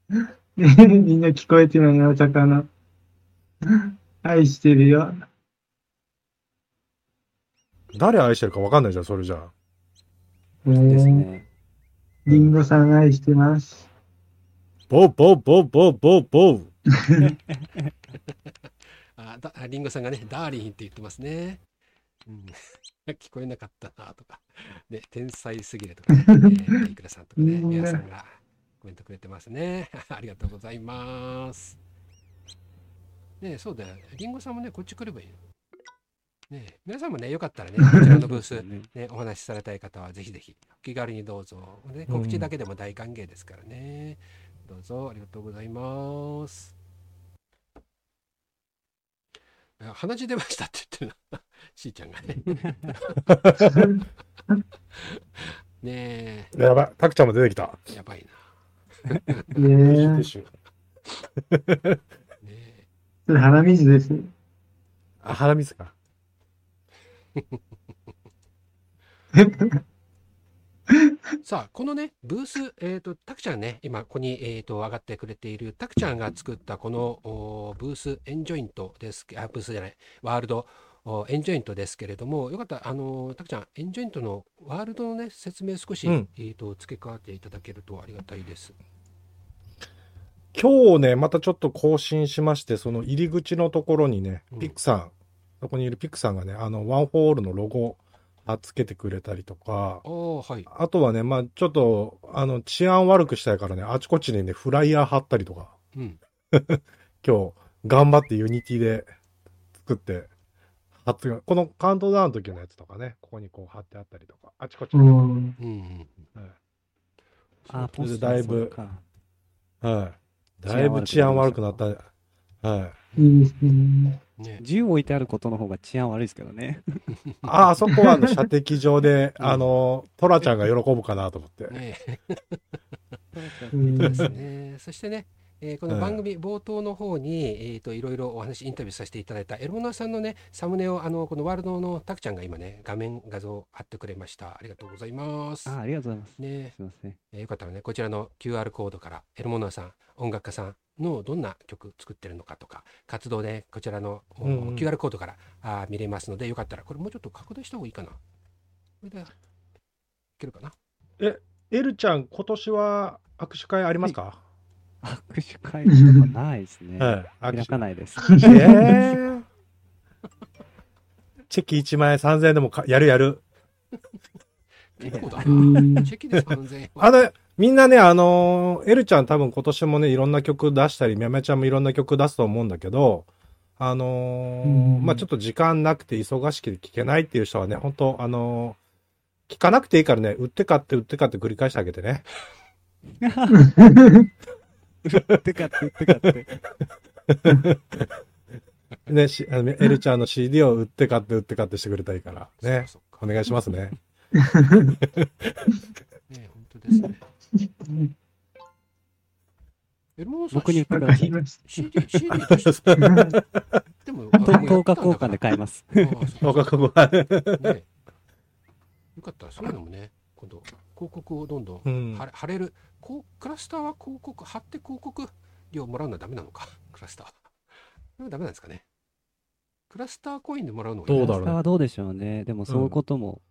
みんな聞こえてるのお魚。愛してるよ。誰愛してるかわかんないじゃん、それじゃあ。ですね。リンゴさん愛してます。ボーボーボーボーボーボー。あだあリンゴさんがね、ダーリンって言ってますね。うん、聞こえなかったなとか、ね、天才すぎるとか、ね、えいくらさんとかね、皆さんがコメントくれてますね。ありがとうございます。ねそうだよ。リンゴさんもね、こっち来ればいいよ。ね皆さんもね、よかったらね、こちらのブース、ねね、お話しされたい方はぜひぜひお気軽にどうぞ、ね、告知だけでも大歓迎ですからね、どうぞありがとうございますあ鼻血出ましたって言ってるな しーちゃんがね。ねやばい、たくちゃんも出てきた。えやばいな。ねえ。それ鼻水です。ね。あ、鼻水か。さあこのねブースえっ、とたくちゃんね今ここにえっ、と上がってくれているたくちゃんが作ったこのおブースエンジョイントです。けあブースじゃないワールドおエンジョイントですけれどもよかったらあのたくちゃんエンジョイントのワールドのね説明少し、うん。えっ、と付け加えていただけるとありがたいです。今日ね、またちょっと更新しまして、その入り口のところにねうん、ピクさん、そこにいるピクさんがね、あの、ワンホールのロゴ貼っつけてくれたりとか、ああはいあとはね、まあちょっと、あの、治安悪くしたいからね、あちこちにね、フライヤー貼ったりとか、うん 今日、頑張って Unity で作って、貼って、このカウントダウンの時のやつとかね、ここにこう貼ってあったりとか、あちこちに。うん。うんあ、それでポスだいぶはい。だいぶ治安悪くなった。はい。いいですね。ね銃置いてあることの方が治安悪いですけどね。ああそこはあの射的場で、うんあの、トラちゃんが喜ぶかなと思って。ねうんですね。そしてね、えーこのはい番組冒頭の方に、えー、といろいろお話インタビューさせていただいたエロモナさんのねサムネをあのこのワールドのタクちゃんが今ね画面画像貼ってくれましたありがとうございますあありがとうございます。ねすいません。えーよかったらねこちらの QR コードからエロモナさん音楽家さんのどんな曲作ってるのかとか活動でこちらの、おうんうん。QR コードからあー見れますのでよかったらこれもうちょっと拡大した方がいいかな。これでいけるかな？エルちゃん、今年は握手会ありますか？握手会とかないですね。はい。開かないです。えー。チェキ1万円3000円でもかやるやる。結構だな。うん。チェキで3000円は。あの、みんなね、あのーエルちゃん多分今年もね、いろんな曲出したり、みやみやちゃんもいろんな曲出すと思うんだけど、あのーうんまあちょっと時間なくて忙しくて聴けないっていう人はね、本当あのー聞かなくていいからね、売って買って売って買って繰り返してあげてね。てかって、てかって。ね、しあのエルちゃんの CD を売って買って売って買ってしてくれたらいいから。ね。お願いしますね。ね本当ですね。エルモンさん僕に言ってください。CD、CD 出してでも、と10日交換で買います。ああそうそうか、ここは。ねよかったらそういうのもね、今度、広告をどんどんうん貼れ貼れる、こうクラスターは広告、貼って広告料もらうのはダメなのか、クラスターは。それはダメなんですかね？クラスターコインでもらうのがどうだろうねそれはどうでしょうね。でもそういうことも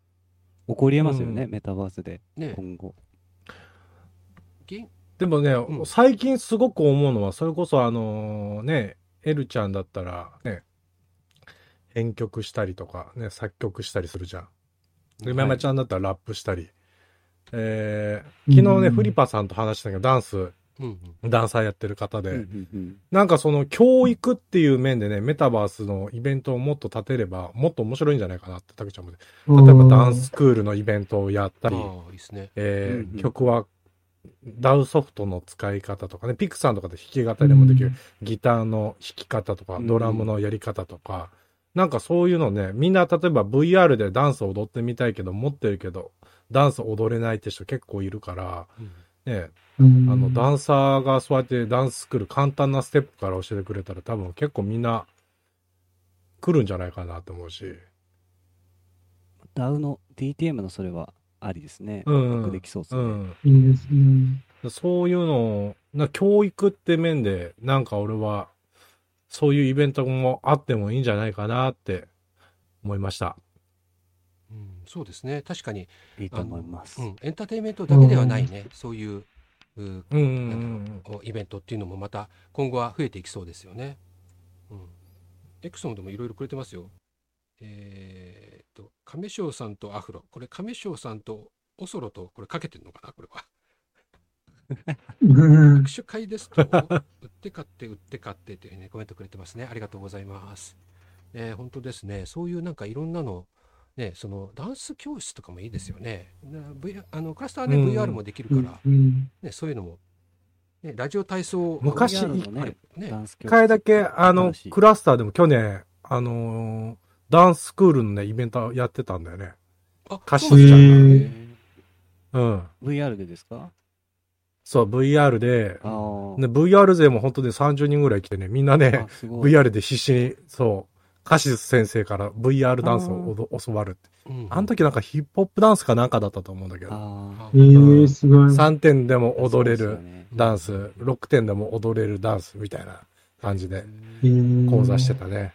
起こりえますよね、うんメタバースでね今後。げんでもね、うん。最近すごく思うのは、それこそあのね、エルちゃんだったらね、編曲したりとか、ね、作曲したりするじゃん。で、めまちゃんだったらラップしたり。えー昨日ね、うんフリパさんと話したけど、ダンス、うんうん。ダンサーやってる方で、うんうんうんなんかその教育っていう面でね、メタバースのイベントをもっと立てれば、もっと面白いんじゃないかなって、たけちゃんもね。例えばダンススクールのイベントをやったり、ああいいですね。えーうんうん。曲はダウソフトの使い方とかね、ピクさんとかで弾き語りもできる、ギターの弾き方とか、うん。ドラムのやり方とか、なんかそういうのね、みんな例えば VR でダンス踊ってみたいけど、持ってるけど、ダンス踊れないって人結構いるから、うん。ね、うん。あの、ダンサーがそうやってダンススクール簡単なステップから教えてくれたら多分結構みんな来るんじゃないかなと思うし。DAW の DTM のそれはありですね。うんうまくできそうですね。うん。いいですね。そういうのを、な教育って面で、なんか俺は、そういうイベントもあってもいいんじゃないかなって思いました。うんそうですね確かにいいと思います。うん、エンターテインメントだけではないね、そういうううんうんうんおイベントっていうのもまた今後は増えていきそうですよね。うん、エクソンでもいろいろくれてますよ。えーっと亀翔さんとアフロ。これ亀翔さんとオソロとこれかけてるのかなこれは。うん。握手会ですと売って買って売って買ってっていうねコメントくれてますね。ありがとうございます。ね本当ですね。そういうなんかいろんなのねそのダンス教室とかもいいですよね。な V あのクラスターはね、うん。VR もできるから、うん。ね、そういうのも、ね、ラジオ体操昔ね、一回だけ、あのクラスターでも去年、あのーダンススクールのね、イベントやってたんだよね。あ歌詞そうなんだ。へえうん。ー VR でですか？そう、VR で、ね、VR 勢も本当に30人ぐらい来てね、みんなね。VR で必死に、そう、カシス先生から VR ダンスを教わるって。うんあの時なんかヒップホップダンスかなんかだったと思うんだけど、あえー、すごい。3点でもー踊れるダンス、6点でも踊れるダンスみたいな感じでえー講座してたね。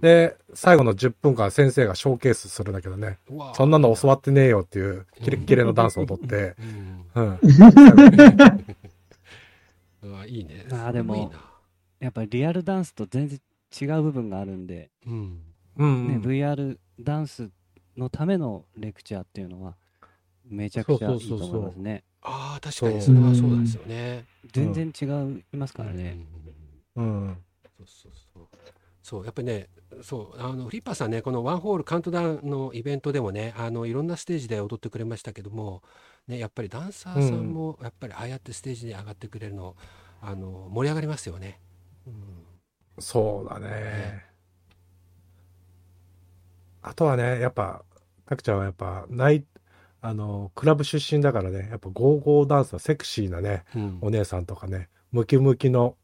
で、最後の10分間先生がショーケースするんだけどね、そんなの教わってねえよっていうキレッキレのダンスを踊って、うんうん。うわ いいね。あーでもやっぱりリアルダンスと全然違う部分があるんで、うん。うん、ね、うん。VR ダンスのためのレクチャーっていうのは、めちゃくちゃいいとそうそうそうそう。思いますね。ああ確かにそれはそうですよね。全然違いますからね。うん。そうそうそう。そうやっぱりね、そうあのフリッパーさんねこのワンホールカウントダウンのイベントでもねあのいろんなステージで踊ってくれましたけども、ねやっぱりダンサーさんもやっぱりああやってステージに上がってくれるのあの盛り上がりますよね。うんそうだね。あとはね、やっぱ、たくちゃんはやっぱ、ない、あの、クラブ出身だからね、やっぱゴーゴーダンスはセクシーなね、うんお姉さんとかね、ムキムキの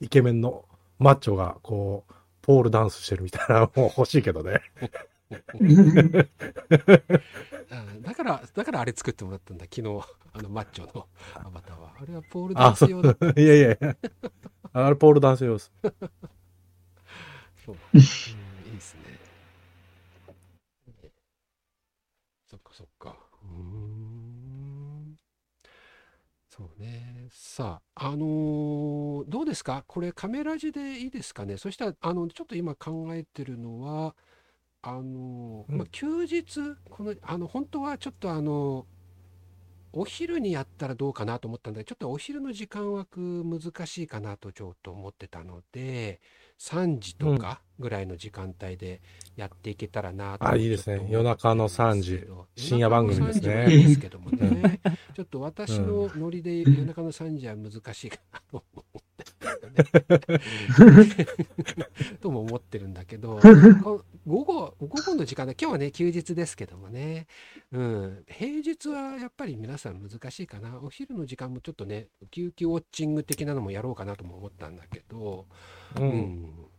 イケメンのマッチョが、こう、ポールダンスしてるみたいなのも欲しいけどね。う んだからだからあれ作ってもらったんだ昨日あのマッチョのアバターはあれはポールダあ、ン。ス用だいやいやいや。あれポールダンス用です。そう、うん、いいですね。そっかそっか。うーん。そうね。さあ、あのーどうですか？これカメラ字でいいですかね？そしたら、あの、ちょっと今考えてるのは、あのーうん。まあ、休日、この、あの、本当はちょっとあの、お昼にやったらどうかなと思ったんだけど、ちょっとお昼の時間枠難しいかなとちょっと思ってたので、3時とかぐらいの時間帯でやっていけたらなとあいいですね。夜中の3時。深夜番組ですね。夜中の3時もいいですけどもね、ちょっと私のノリで夜中の3時は難しいかなと思って。とも思ってるんだけど、こ午後、午後の時間で、今日はね、休日ですけどもね、うん、平日はやっぱり皆さん難しいかな。お昼の時間もちょっとね、ウキウキウォッチング的なのもやろうかなとも思ったんだけど、う。うんん、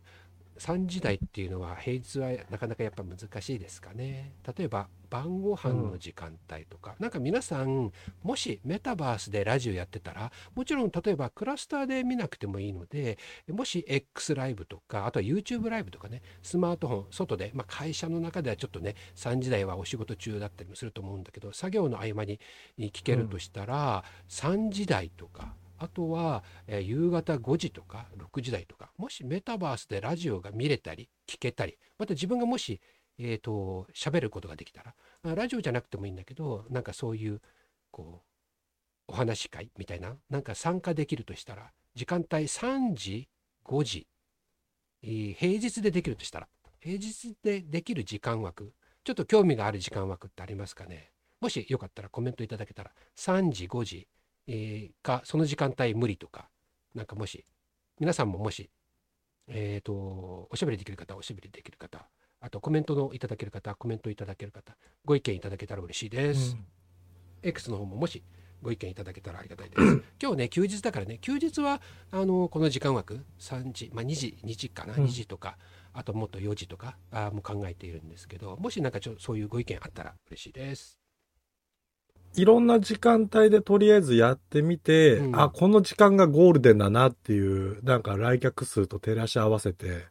3時台っていうのは平日はなかなかやっぱ難しいですかね。例えば晩ご飯の時間帯とか、なんか皆さんもしメタバースでラジオやってたらもちろん例えばクラスターで見なくてもいいのでもし X ライブとかあとは YouTube ライブとかねスマートフォン外で、まあ、会社の中ではちょっとね3時台はお仕事中だったりもすると思うんだけど作業の合間に聞けるとしたら、3時台とかあとは、えー夕方5時とか6時台とかもしメタバースでラジオが見れたり聞けたりまた自分がもしえー、と喋ることができたらラジオじゃなくてもいいんだけどなんかそういうこうお話し会みたいななんか参加できるとしたら時間帯3時5時、えー平日でできるとしたら平日でできる時間枠ちょっと興味がある時間枠ってありますかね？もしよかったらコメントいただけたら3時5時、えーかその時間帯無理とかなんかもし皆さんももしえっ、とおしゃべりできる方はおしゃべりできる方あとコメントのいただける方コメントいただける方ご意見いただけたら嬉しいです、X の方ももしご意見いただけたらありがたいです。今日ね休日だからね休日はあのこの時間枠3時、まあ、2時2時かな、うん。2時とかあともっと4時とかあも考えているんですけどもしなんかちょそういうご意見あったら嬉しいですいろんな時間帯でとりあえずやってみて、うん。あ、この時間がゴールデンだなっていう、なんか来客数と照らし合わせて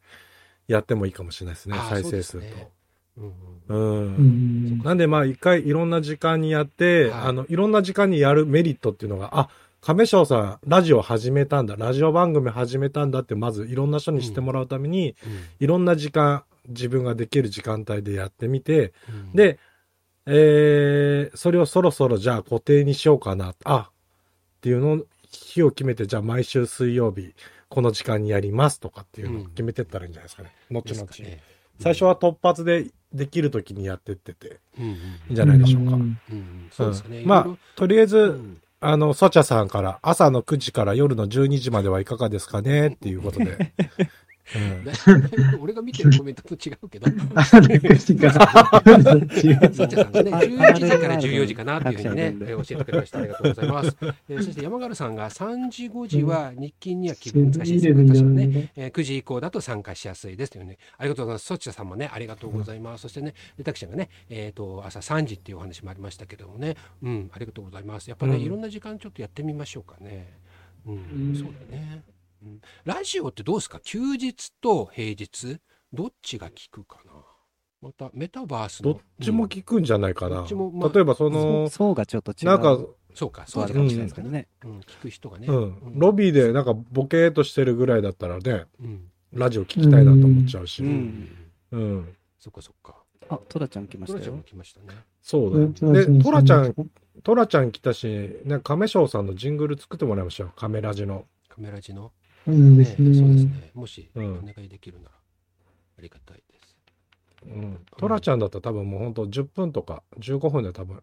やってもいいかもしれないですね、再生数と。うん。うん。なんでまあ一回いろんな時間にやって、はい。あの、いろんな時間にやるメリットっていうのが、あ、亀翔さん、ラジオ始めたんだ、ラジオ番組始めたんだって、まずいろんな人に知ってもらうために、うん。いろんな時間、自分ができる時間帯でやってみて、うん。で、えー、それをそろそろじゃあ固定にしようかな。あ、っていうのを、日を決めて、じゃあ毎週水曜日、この時間にやりますとかっていうのを決めてったらいいんじゃないですかね。後々。ですかね最初は突発でできるときにやってってて、うんうんいいんじゃないでしょうか。んうんうんそうですかね、うんまあとりあえず、ろうんあの、ソチャさんから、朝の9時から夜の12時まではいかがですかねっていうことで。うんだ俺が見てるコメントと違うけど朝の9時から。そっちゃさんがね、11時から14時かなっていうふうにね、えー教えてくれました。ありがとうございます。えーそして山軽さんが3時、5時は日勤には気分難しいですよね。私はね、えー9時以降だと参加しやすいですというね。ありがとうございます。そっちゃさんもね、ありがとうございます。そしてね、レタクちゃんがね、えっ、と、朝3時っていうお話もありましたけどもね、うん、ありがとうございます。やっぱね、うんいろんな時間ちょっとやってみましょうかね。うん、うんそうだね。うん、ラジオってどうですか？休日と平日どっちが効くかな？またメタバースのどっちも聞くんじゃないかどな。っちもまあ例えばそそうの、層がちょっと違う。なんか、そうか、そそうかもしれないですけどね。うん、聞く人がね。うん、ロビーでなんかボケーっとしてるぐらいだったらね、うん。ラジオ聞きたいなと思っちゃうし。ううんん。うん。そっかそっか。あ、トラちゃん来ましたよトラちゃんも。来ましたね。そうだよ。で、トラちゃん、トラちゃん来たし、ね、亀翔さんのジングル作ってもらいましょう。カメラジの。カメラジの。うんでね、そうすですね。ね。もし、うんお願いできるなら、ありがたいです。うん。トラちゃんだったら多分もうほんと10分とか15分で多分、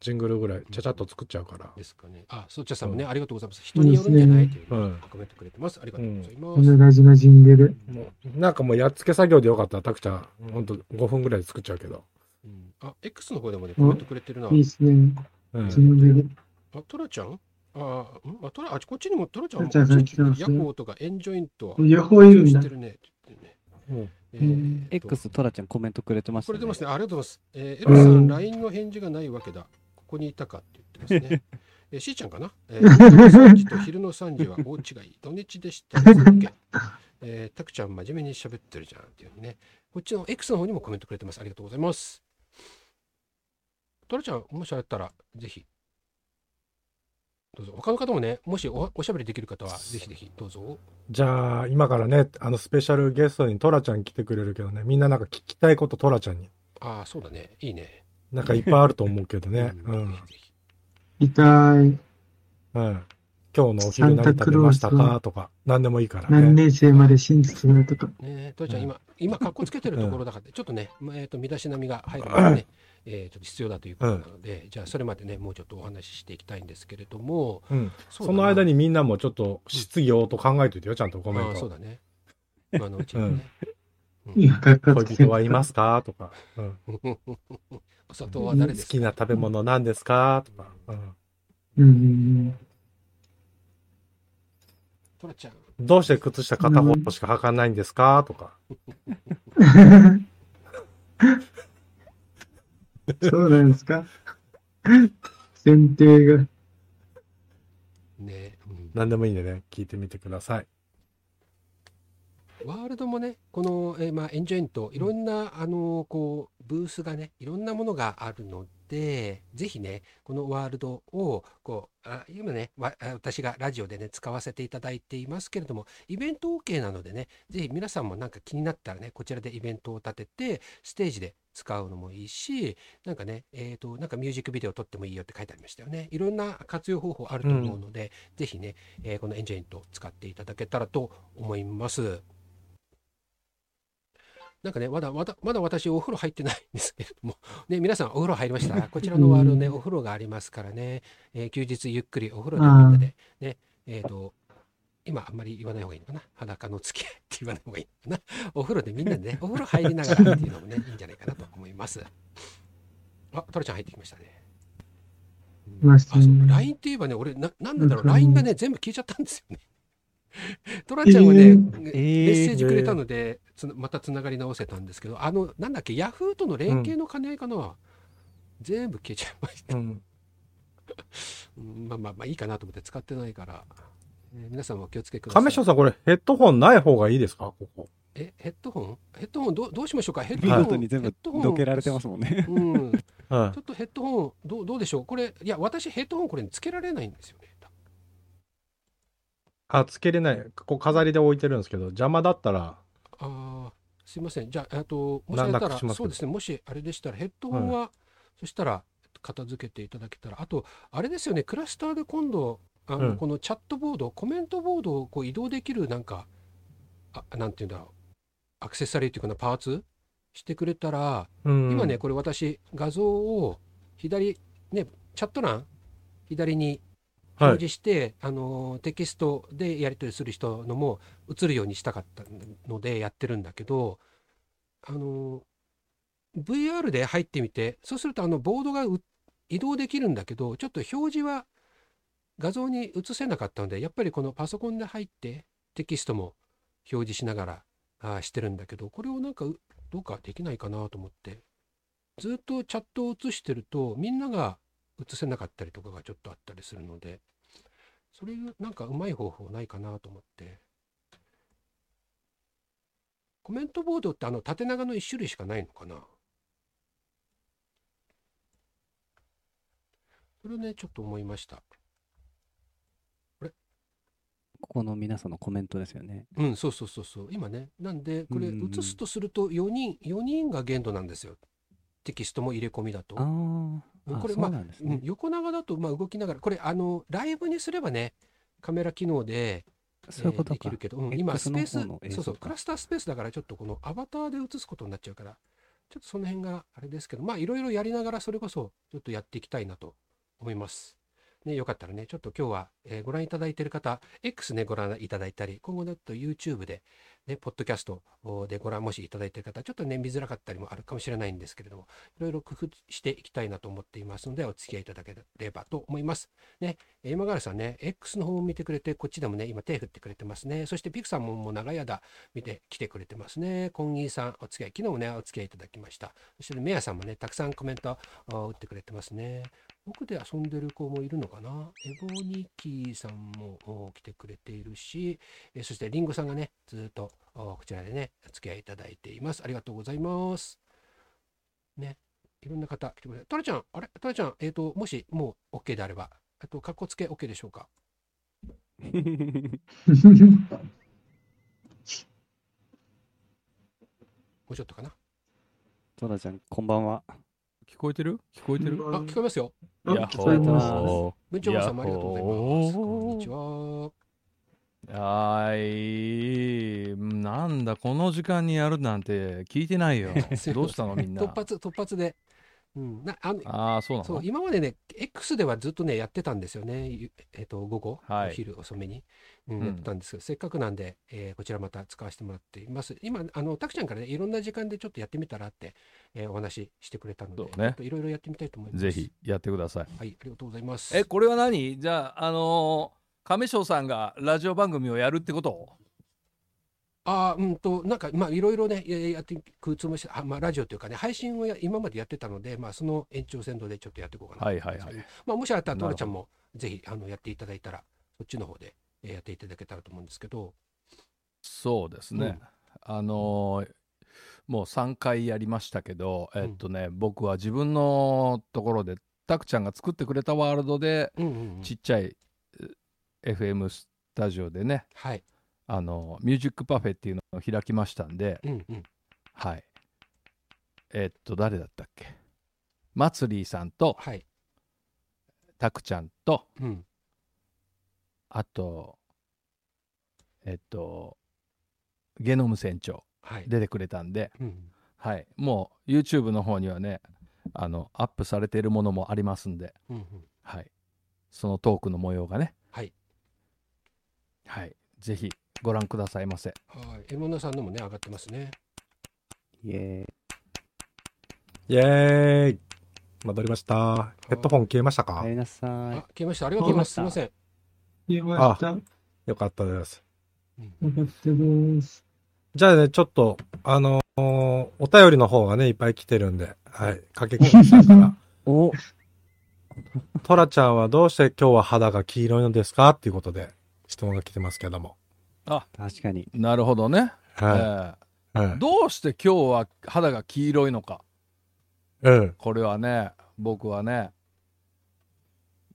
ジングルぐらいちゃちゃっと作っちゃうから。ですかね。あ、そっちゃさんもね、ありがとうございます。人によるんじゃないといううんコメントくれてます。ありがとうございまこす。のラジのジングル。なんかもうやっつけ作業でよかったら、たくちゃん、ほんと5分ぐらいで作っちゃうけど。うんあ、X の方でもね、コメントくれてるな。いいですね。うん。ジングル。あ、トラちゃん？あ、んあ、トラ、あ、こっちにもトラちゃんも、トラちゃん来てますヤコーとかエンジョイントは、ヤホーいるんだ知って。るね。うんえうんー X トラちゃんコメントくれてましたね。これ出ますね。ありがとうございます。えー、エロさ、うんん LINE の返事がないわけだ。ここにいたかって言ってますね。えー、しーちゃんかな、えー、昼の3時と昼の3時は大違い。土日でしたえー、たくちゃん真面目に喋ってるじゃんっていうね。こっちの X の方にもコメントくれてます。ありがとうございます。トラちゃん、もしあったら、ぜひ。どうぞ。他の方もね、もしおおしゃべりできる方は、ぜひぜひどうぞ。じゃあ、今からね、あの、スペシャルゲストにトラちゃん来てくれるけどね、みんななんか聞きたいことトラちゃんに。ああ、そうだね。いいね。なんかいっぱいあると思うけどね。ううんん。ぜひぜひ痛い。うん。今日のお昼何食べましたか？とか、何でもいいから何ね。年生まで信じてるとか。ねえ、ちゃん、うん今、今、格好つけてるところだから、ちょっとね、まあえっ、と、身だしなみが入るまでね、えーちょっと必要だということなので、じゃあ、それまでね、もうちょっとお話ししていきたいんですけれども、うん。その間にみんなもちょっと質疑応答考えといてよ、ちゃんとコメント。ああそうだね。今のうちにね。恋人はいますか？とか。うん。お砂糖は誰ですか？好きな食べ物何ですか？とか。うん。うんうんトラちゃん。どうして靴下片方しか履かないんですか？とか。そうなんですか？選定が。ね、うん何でもいいんでね、聞いてみてください。ワールドもね、この、えーまあ、エンジョイント、いろんな、あのこう、ブースがね、いろんなものがあるので、ぜひね、このワールドを、こう、あ今ね、わ私がラジオでね、使わせていただいていますけれども、イベント OK なのでね、ぜひ皆さんもなんか気になったらね、こちらでイベントを立てて、ステージで使うのもいいし、なんかね、えっ、と、なんかミュージックビデオ撮ってもいいよって書いてありましたよね。いろんな活用方法あると思うので、ぜひね、えーこのエンジョイント使っていただけたらと思います。なんかね、まだまだまだ私、お風呂入ってないんですけれども、ね、皆さん、お風呂入りました？こちらのワールドね、お風呂がありますからね、えー休日ゆっくりお風呂でみんなで、ね、えっ、と、今あんまり言わない方がいいのかな？裸の付き合いって言わない方がいいのかな？お風呂でみんなでね、お風呂入りながらっていうのもね、いいんじゃないかなと思います。あ、トラちゃん入ってきましたね。あそう。LINE って言えばね、俺、ななんなんだろう、うん。LINE がね、全部消えちゃったんですよね。トラちゃんはね、えーメッセージくれたので、つなまたつながり直せたんですけど、あの、なんだっけ、ヤフーとの連携の兼ね合いかな、全部消えちゃいました。うん。うんまあまあまあいいかなと思って使ってないから、えー皆さんもお気をつけください。亀下さん、これヘッドホンない方がいいですか？ここ。え、ヘッドホン？ヘッドホンどうどうしましょうか？ヘッド見ホン。事に全部ヘッドホンどけられてますもんね。うん。ちはいょ。っとヘッドホン、どうどうでしょう？これ、いや、私ヘッドホンこれつけられないんですよね。あ、つけれない。こう飾りで置いてるんですけど、邪魔だったら、ああ、すいません。じゃあ、えっと、もしなあれだったら、そうですね。もしあれでしたら、ヘッドホンは、そしたら、片付けていただけたら、あと、あれですよね、クラスターで今度、あの、うんこのチャットボード、コメントボードをこう移動できる、なんか、あなんていうんだろう、アクセサリーというかな、パーツ？してくれたら、うん。今ね、これ私、画像を左、ね、チャット欄、左にはい表示して、あのテキストでやり取りする人のも映るようにしたかったのでやってるんだけど、あの VR で入ってみてそうするとあのボードが移動できるんだけどちょっと表示は画像に映せなかったのでやっぱりこのパソコンで入ってテキストも表示しながらあしてるんだけどこれをなんかどうかできないかなと思ってずっとチャットを映してるとみんなが映せなかったりとかがちょっとあったりするのでそれなんかうまい方法ないかなと思って。コメントボードってあの縦長の1種類しかないのかな。それをねちょっと思いました。ここの皆さんのコメントですよね。うんそうそうそうそう。今ねなんでこれ映すとすると4人4人が限度なんですよ。テキストも入れ込みだと。ああ、あこれそうなんですうんね。横長だとまあ動きながらこれあのライブにすればねカメラ機能でそういうことかえーできる。けど、うん今スペースそうそうかクラスタースペースだからちょっとこのアバターで映すことになっちゃうからちょっとその辺があれですけどまあいろいろやりながらそれこそちょっとやっていきたいなと思います。ね、よかったらね、ちょっと今日は、えーご覧いただいている方、X ね、ご覧いただいたり、今後だと YouTube で、ね、ポッドキャストでご覧もしいただいている方、ちょっとね、見づらかったりもあるかもしれないんですけれども、いろいろ工夫していきたいなと思っていますので、お付き合いいただければと思います。ね、え今川さんね、X の方も見てくれて、こっちでもね、今手振ってくれてますね。そしてピクさんももう長い間見てきてくれてますね。コンギーさん、お付き合い、昨日もね、お付き合いいただきました。そしてメアさんもね、たくさんコメントを打ってくれてますね。奥で遊んでる子もいるのかな？エボニキーさんもお来てくれているし、えーそしてリンゴさんがね、ずっとおこちらでね、お付き合いいただいています。ありがとうございます。ね、いろんな方来てくれて。トラちゃん、あれ？トラちゃん、えっ、と、もしもう OK であれば、あと、かっこつけ OK でしょうか？もうちょっとかな？トラちゃん、こんばんは。聞こえてる？聞こえてる？あ、聞こえますよ。あやっ聞こえてます。ほ文鳥さんもありがとうございます。こんにちは。ーはーい。なんだ、この時間にやるなんて聞いてないよ。どうしたのみんな？突発、突発で。うん、なあのそう今までね、X ではずっとね、やってたんですよね、ゆえっと午後、はいお昼遅めに、うんうんやってたんですけど、せっかくなんで、えーこちらまた使わせてもらっています。今、あのタクちゃんからね、いろんな時間でちょっとやってみたらって、えーお話ししてくれたので、ねいろいろやってみたいと思います。ぜひ。やってください。はい、ありがとうございます。え、これは何？じゃあ、あのー亀翔さんがラジオ番組をやるってこと？あーうんとなんかまあいろいろねややっていくつもりしてあ、まあ、ラジオというかね配信をや今までやってたので、まあ、その延長線上でちょっとやっていこうかなとはいはいはい。まあ、もしあったらトラちゃんもぜひあのやっていただいたらそっちの方でえーやっていただけたらと思うんですけど。そうですね、あのーもう3回やりましたけど、えっとね、僕は自分のところでたくちゃんが作ってくれたワールドでうんうんうん。ちっちゃいえ FM スタジオでねはいあのミュージックパフェっていうのを開きましたんで。うんうん。はい。えっと誰だったっけ？まつりーさんとはい。たくちゃんとうん。あとえっとゲノム船長はい。出てくれたんで。うんはい、もう YouTube の方にはねあのアップされているものもありますんで、うんうん。はい、そのトークの模様がね、はい。はい、ぜひご覧くださいませ。はいエモナさんのもね上がってますねイエイェーイ戻りました。ヘッドホン消えましたか？あい。消えましたありがとうございますすいません言いました。よよかったです。かったです。じゃあね、ちょっと、あのーお便りの方がね、いっぱい来てるんで、はい、駆け込みしたから。おトラちゃんはどうして今日は肌が黄色いのですか？っていうことで質問が来てますけども。確かに。なるほどね、はえい。はいー。どうして今日は肌が黄色いのかうん。これはね僕はね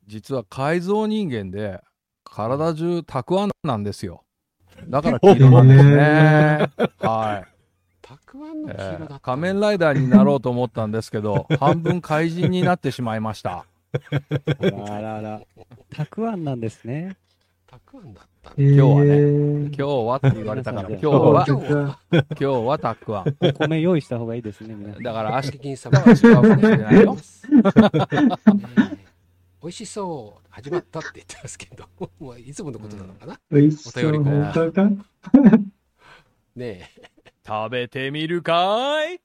実は改造人間で体中たくあんなんですよだから黄色なんですね はいたくあんの黄色だえったー仮面ライダーになろうと思ったんですけど 半分怪人になってしまいましたあらら。たくあんなんですね。たくあんだったえー、今日はね。ね今日はって言われたから。今日は。今日はたくあん。お米用意した方がいいですね。だから明日敵に様は違うかもしれないよ。美味しそう。始まったって言ってますけど。もういつものことなのかな、美味しそう。お便り本当か？ねえ。食べてみるかい？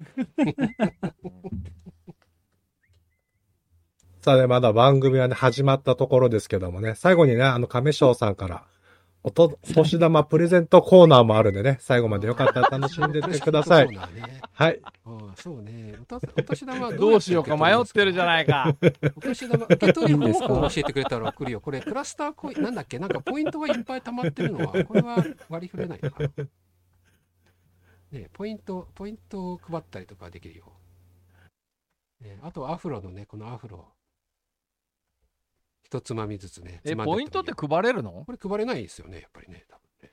さあね、まだ番組はね、始まったところですけどもね、最後にね、あの、亀翔さんから、おと、年玉プレゼントコーナーもあるんでね、最後までよかったら楽しんでってください。ね。はい。ああそうね。お年玉はどうしようか迷ってるじゃないか。お年玉受け取り方法を教えてくれたら送るよ。これクラスターコインなんだっけ？なんかポイントがいっぱい溜まってるのはこれは割り振れないのか。なねえポイントポイントを配ったりとかできるよ、ねえ、あとアフロのねこのアフロ一つまみずつねえポイントって配れるの？これ配れないですよねやっぱりね多分ね。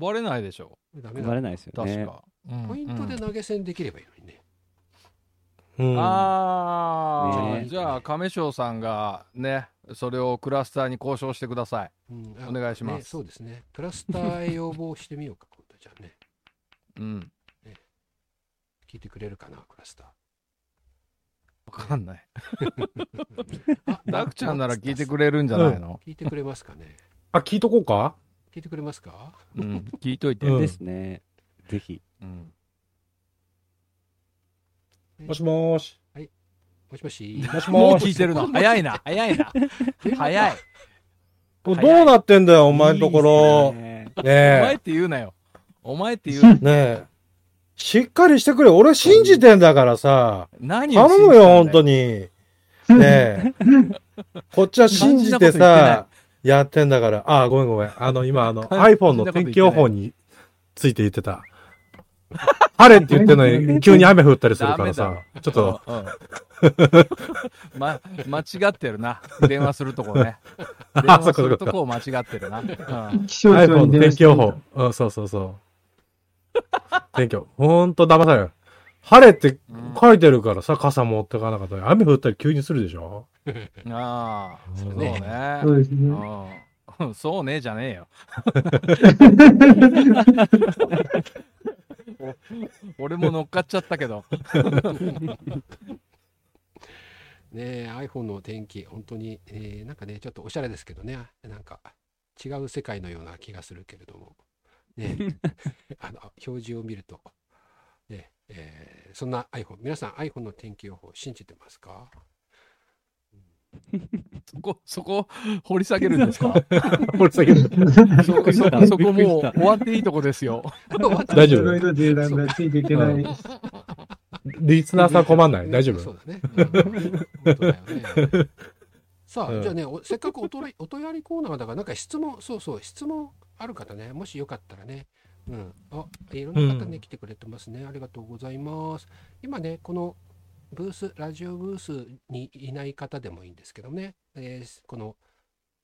配れないでしょ。ダメだ。配れないですよね。確か、うんポイントでうん投げ銭できればいいのにね、うん。ああ、ね。じゃあ亀翔さんがねそれをクラスターに交渉してください。うん。あお願いします。ねそうですね。クラスターへ要望してみようか今度じゃあね。うん。聞いてくれるかなクラスターわかんない。あダクちゃんなら聞いてくれるんじゃないの？聞いてくれますかね。あ、聞いとこうか？聞いてくれますか？うん。聞いといて。うん。ですね。ぜひ。うん。もしもーし。もしもしもし。もうもーし。聞いてるの？早いな。早いな。早い。どうなってんだよ、お前のところ。ね。お前ねって言うなよ。お前って言う。ねえ。しっかりしてくれ。俺信じてんだからさ。何を頼むよ、本当にに。ねえ。こっちは信じてさ、やってんだから。あ、ごめんごめん。あの、今、あの、iPhone の天気予報について言ってた。晴れって言ってんのに、急に雨降ったりするからさ。ちょっと、うん ま、間違ってるな電話するとこね電あ話するそっかそっかとこを間違ってるな、うん気象庁に天気予報。うん、そうそうそう。天気予報。ほんと騙される。晴れってうん書いてるからさ、傘持ってかなかったら、雨降ったり急にするでしょ？ああそうね。ねそうですね。うんそうねじゃねえよ。俺も乗っかっちゃったけど。ねえ iPhone の天気本当に、えーなんかねちょっとおしゃれですけどね。なんか違う世界のような気がするけれどもねえあの表示を見ると。ねえーそんな iPhone 皆さん iPhone の天気予報信じてますか？そこ、そこ、掘り下げるんですか？これ先にそこ、そこ、そこもう終わっていいとこですよ。大丈夫いろいろ縦断がついていけない。リスナーさん困んない？大丈夫？そうだね。うん。だよね。さあ、うんじゃあね、おせっかくおとりお問い合いコーナーだから、なんか質問、そうそう、質問ある方ね、もしよかったらね、うん、あ、いろんな方ね、うん来てくれてますね。ありがとうございます。今ね、このブース、ラジオブースにいない方でもいいんですけどね、えーこの、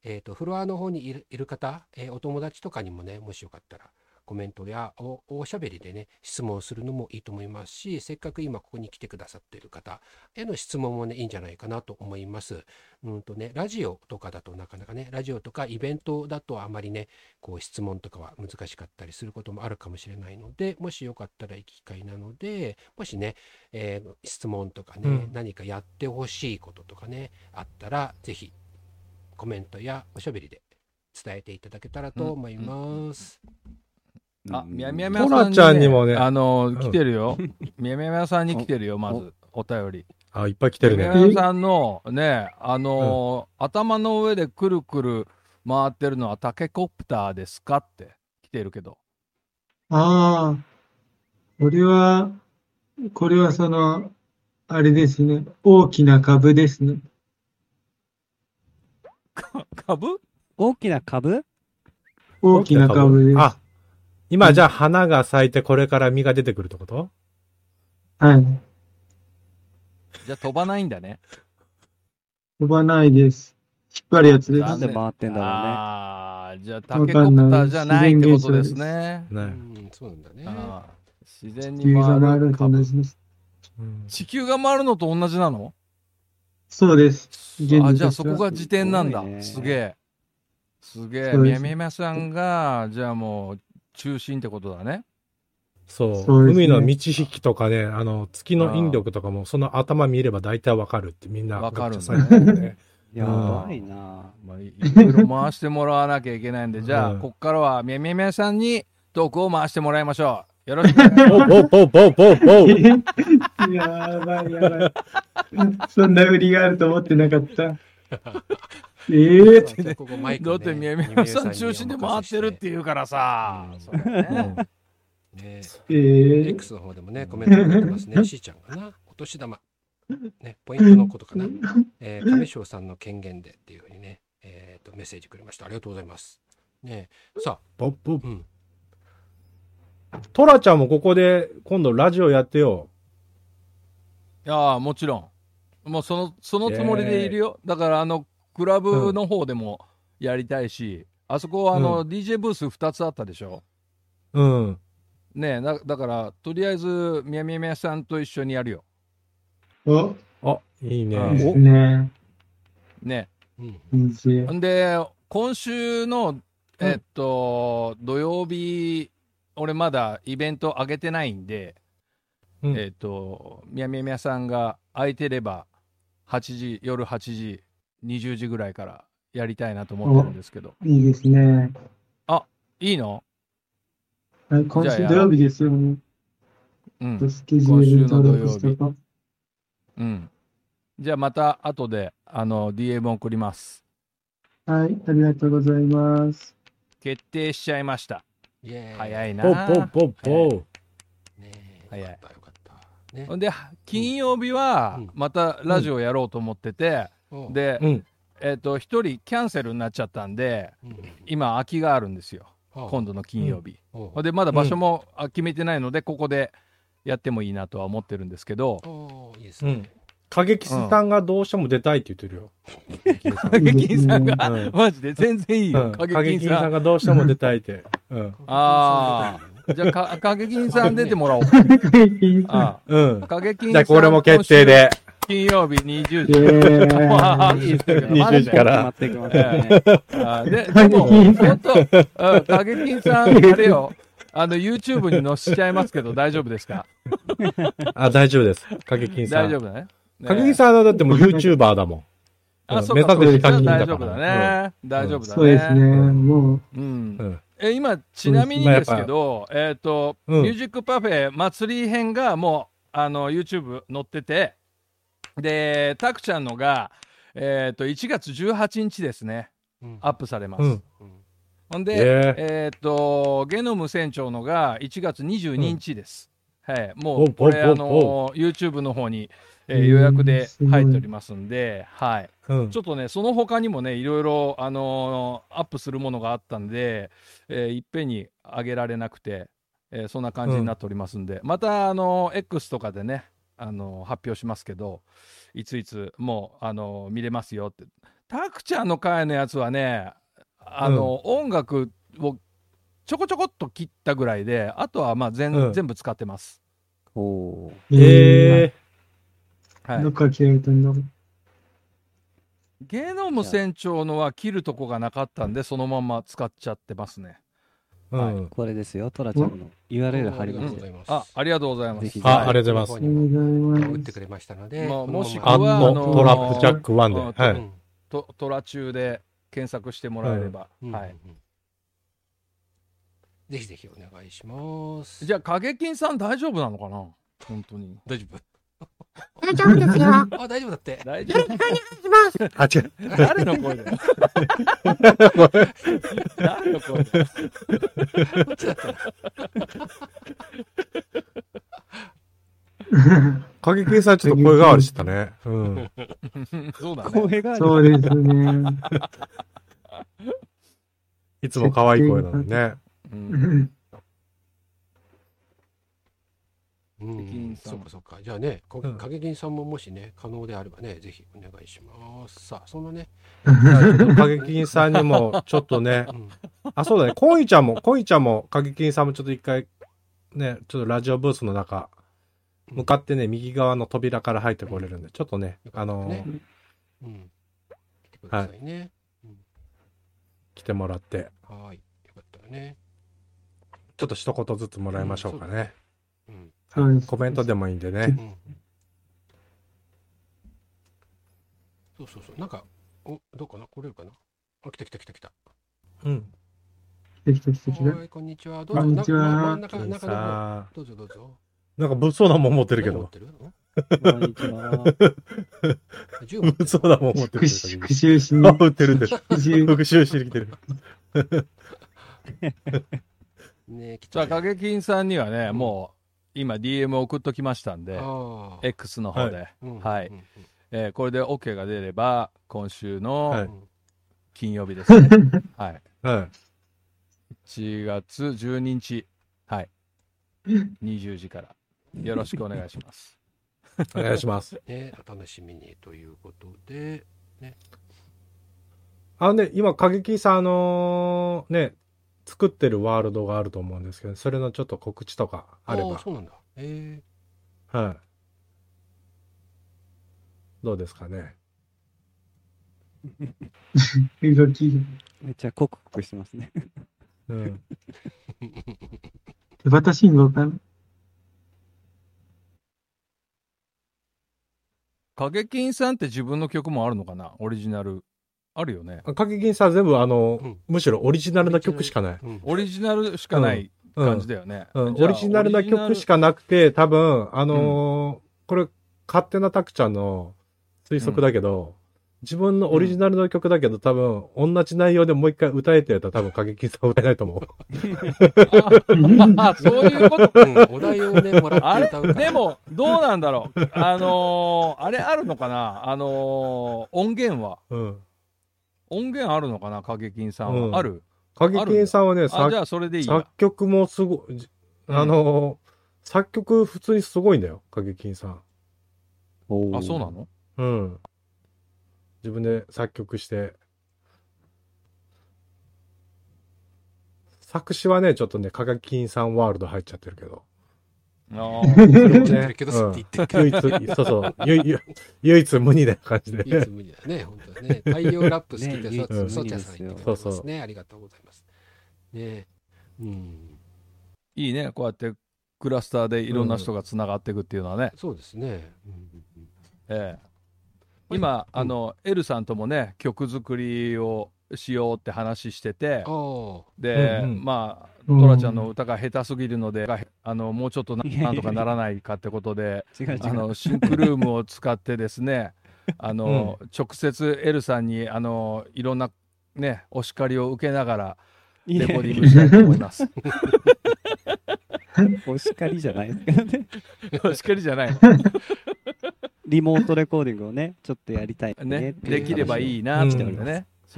えっ、と、フロアの方にいるいる方、えーお友達とかにもね、もしよかったら、コメントやおおしゃべりでね、質問するのもいいと思いますし、せっかく今ここに来てくださっている方への質問もね、いいんじゃないかなと思います。うんとね、ラジオとかだとなかなかね、ラジオとかイベントだとあまりね、こう質問とかは難しかったりすることもあるかもしれないので、もしよかったらいい機会なので、もしね、えー質問とかね、うん何かやってほしいこととかね、あったら、ぜひコメントやおしゃべりで伝えていただけたらと思います。あ、うんみやみやみやさん、トラちゃんにもねあの、ん来てるよ。みやみやみやさんに来てるよ、まず、お便り。あ、いっぱい来てるみやね。みやさんのね、あのー頭の上でくるくる回ってるのはタケコプターですかって来てるけど。ああ、これは、これはその、あれですね。大きな株ですね。株？大きな株？大きな株です。あ、今じゃあ花が咲いてこれから実が出てくるってこと？はい。じゃあ飛ばないんだね。飛ばないです。引っ張るやつで残念なんで回ってんだろうね。ああ、じゃあタケコプターじゃないってことですね。うね。ん、そうなんだね。自然地球に回が回ると同じです。うん地球が回るのと同じなの？そうです。現あ、実じゃあそこが時点なんだ。すごいねすげえ。すげえ。そうですみやみやみやさんが、じゃあもう中心ってことだね。そう。そうですね海の満ち引きとかね、あの、月の引力とかも、その頭見れば大体わかるってみんな。わかるねやばいなまあ、いいろいろ回してもらわなきゃいけないんで、じゃあ、うんこっからはみやみやみやさんにトークを回してもらいましょう。よろしく。ポーポーポーポーポーやばいやばい。そんな振りがあると思ってなかった。ええじゃあここマイクねだってみやみやさん中心で回ってるって言うからさ。ねねええ X の方でもね、コメントが出てますね。しーちゃんかな。お年玉。ね、ポイントのことかな。えー、亀翔さんの権限でっていうふうにね、えー、とメッセージくれました。ありがとうございます。ね、さポッポッあ、うん。トラちゃんもここで今度ラジオやってよ。いやーもちろん。もうその、そのつもりでいるよ。だから、あの、クラブの方でもやりたいし、あそこ、あの、DJ ブース2つあったでしょ？うん。ねえだだから、とりあえず、みやみやみやさんと一緒にやるよ。お、あ、いいね。いいね。ねうん。で今週の、えっと、土曜日、俺まだイベント上げてないんで、うんえっと、みやみやみやさんが空いてれば、8時、夜8時、20時ぐらいからやりたいなと思ってるんですけど。いいですね。いいの？はい、今週土曜日ですよね。うん。スケジュール登録しうん。じゃあまた後で、あの、DM 送ります。うはい、ありがとうございます。決定しちゃいました。早いなポッ早いよかったよかった。ねほんで、金曜日はうんまたラジオやろうと思ってて、で、うん。えっ、と、一人キャンセルになっちゃったんで、うん今空きがあるんですよ。はあ今度の金曜日。おうほんで、まだ場所もあ決めてないので、ここでやってもいいなとは思ってるんですけど、いいですねうん。。過激さんがどうしても出たいって言ってるよ。影金さんが、うん マジで？全然いいよ。うん過影金さん。激さんがどうしても出たいって。うん。ああ、じゃあか、影金さん出てもらおう。あうんあ。影金さん。じゃあこれも決定で。金曜日20イ時。エ まあいいですけど20マジで時からで、でも、本当、うん影金さん、あれよ、あの、YouTube に載せちゃいますけど、大丈夫ですか？あ、大丈夫です。過激さん。大丈夫だね。ね過激さんはだってもう YouTuber だもん。あ、うんそうか、目指せ大丈夫だね。大丈夫だね。そうですね。もう、うんうん。え、今、ちなみにですけど、えっと、うんミュージックパフェ祭り編がもう、あの、YouTube 載ってて、で、たくちゃんのが、えっ、と、1月18日ですね、うんアップされます。うん。うんほんで、えええっ、と、ゲノム船長のが1月22日です。はい。もおう、これ、あの、YouTube の方に、えーうん予約です入っておりますんで、はい。うんちょっとね、その他にもね、いろいろ、あのーアップするものがあったんで、えーいっぺんに上げられなくて、えーそんな感じになっておりますんで、また、あのー X とかでね、あのー発表しますけど、いついつもう、あのー見れますよって。たくちゃんの回のやつはね、あのー音楽をちょこちょこっと切ったぐらいで、あとはまあ全,、うん全部使ってます。おーええはいどっから切られたんだろう？ゲノム船長のは切るとこがなかったんで、そのまま使っちゃってますね。うん。これですよ、トラちゃんの URL 貼りありがますとうございます。あ、ありがとうございます。あ、ありがとうございます。ありがとうございます。打ってくれましたので、まあもしくはあのノトラップジャック1うんで。はい。うんとトラ中で検索してもらえれば、うんはい。うんぜひぜひお願いします。じゃあ影金さん大丈夫なのかな？本当に大丈夫大丈夫ですよ。あ、大丈夫だって。大丈夫あ、違う。誰の声だよ誰の声だよこっちだったら影金さんちょっと声変わりしたね。うん。そうだね声があるそうですね。いつも可愛い声なのにね。うんうんそうかそうか。じゃあね、こうんさんももしね、可能であればね、ぜひお願いします。さあ、そのね、影金さんにも、ちょっとね う、んあ、そうだね、コイちゃんも、コイちゃんも、影金さんもちょっと一回、ね、ちょっとラジオブースの中、向かってね、右側の扉から入ってこれるんで、ちょっとね、あのねうん。来てくださいね。来てもらって、はーい。よかったらね。ちょっと一言ずつもらいましょうかね。うん。そうですコメントでもいいんでね。うん。そうそうそう。なんか、お、どうかな？来れるかな？あ、来た来た来た来た。うん。来た来た来た来た。はい、こんにちは。どうぞ、こんにちはな真ん中、金中どうぞどうぞ。んなんか物騒なもん持ってるけど何持っ。てる？のこんにちは。銃持ってる？物騒なもん持ってる復。復習しにあ、、売ってるんです。復習。復習しに来てる。ね来じゃあた。影金さんにはね、うんもう今 DM 送っときましたんで。X の方で、うん。はい。うん。えーこれで OK が出れば今週はの金曜日です。ね、はい。はい。1月12日、はい、20時から。よろしくお願いします。お願いします。ね、お楽しみにということで、あのね、今、影金さん、あのーね、作ってるワールドがあると思うんですけど、それのちょっと告知とかあれば。あそうなんだ。えはい。どうですかね？めっちゃコクコクしてますね。うん。手旗信号かな？影金さんって自分の曲もあるのかな？オリジナル。あるよね。影金さん全部あの、うんむしろオリジナルな曲しかない。うんオリジナルしかないうん感じだよね。うん、じゃあオリジナルな曲しかなくて、多分、あのーこれ、勝手なタクちゃんの推測だけど、自分のオリジナルの曲だけど、多分、同じ内容でもう一回歌えってやったら多分、影金さんは歌えないと思う。あそういうこと？うんお題をね、もらあれって歌うから。でも、どうなんだろう。あのーあれあるのかな？あのー音源は。うん。音源あるのかな影金さんは。うんある？影金さんはね、あ、作じゃあそれでいいや作。曲もすごい、じあのー作曲普通にすごいんだよ、影金さん。あ、そうなの？うん。自分で作曲して。作詞はね、ちょっとね、影金さんワールド入っちゃってるけど。あそーれも言ってるけど、うんって言ってるけど。唯一、そうそう、唯唯唯一無二な感じで。唯一無二だね、本当だね。太陽ラップ好きで、ねそ、無そ二ちゃんさん言ってくれてそうそうますね。ありがとうございます。ねうん。いいね。こうやってクラスターでいろんな人がつながっていくっていうのはね。そうですね。うんうんうんええ今、あの、エルさんともね、曲作りをしようって話してて、あで、うんうんまあ、うんトラちゃんの歌が下手すぎるので、あの、もうちょっとななんとかならないかってことで。あの、シンクルームを使ってですね、あの、直接エルさんにあのいろんなねお叱りを受けながらレコーディングしたいと思います。お叱りじゃないですけどね。お叱りじゃないのリモートレコーディングをね、ちょっとやりたいねねできればいいなってね。そう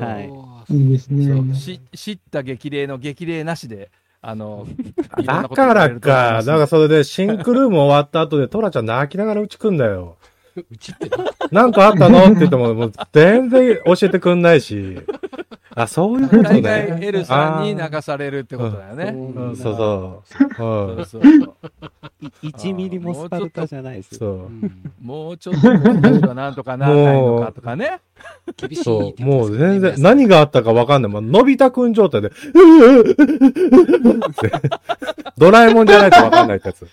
はいそういいですね。し知った激励の激励なしであの だからか。ますだからそれでシンクルーム終わった後でトラちゃん泣きながらうち来んだよ。うちってななんかあったの？って言っても、もう全然教えてくんないし。あ、そういうこと大ね。概エルさんに流されるってことだよね。うんそうそう。うん。そうそうそうい1ミリもスパルタじゃないですもうちょっとなんとかならないのかとかね。厳しいそう。もう全然、何があったかわかんない。もう、のび太くん状態で、ドラえもんじゃないとわかんないってやつ。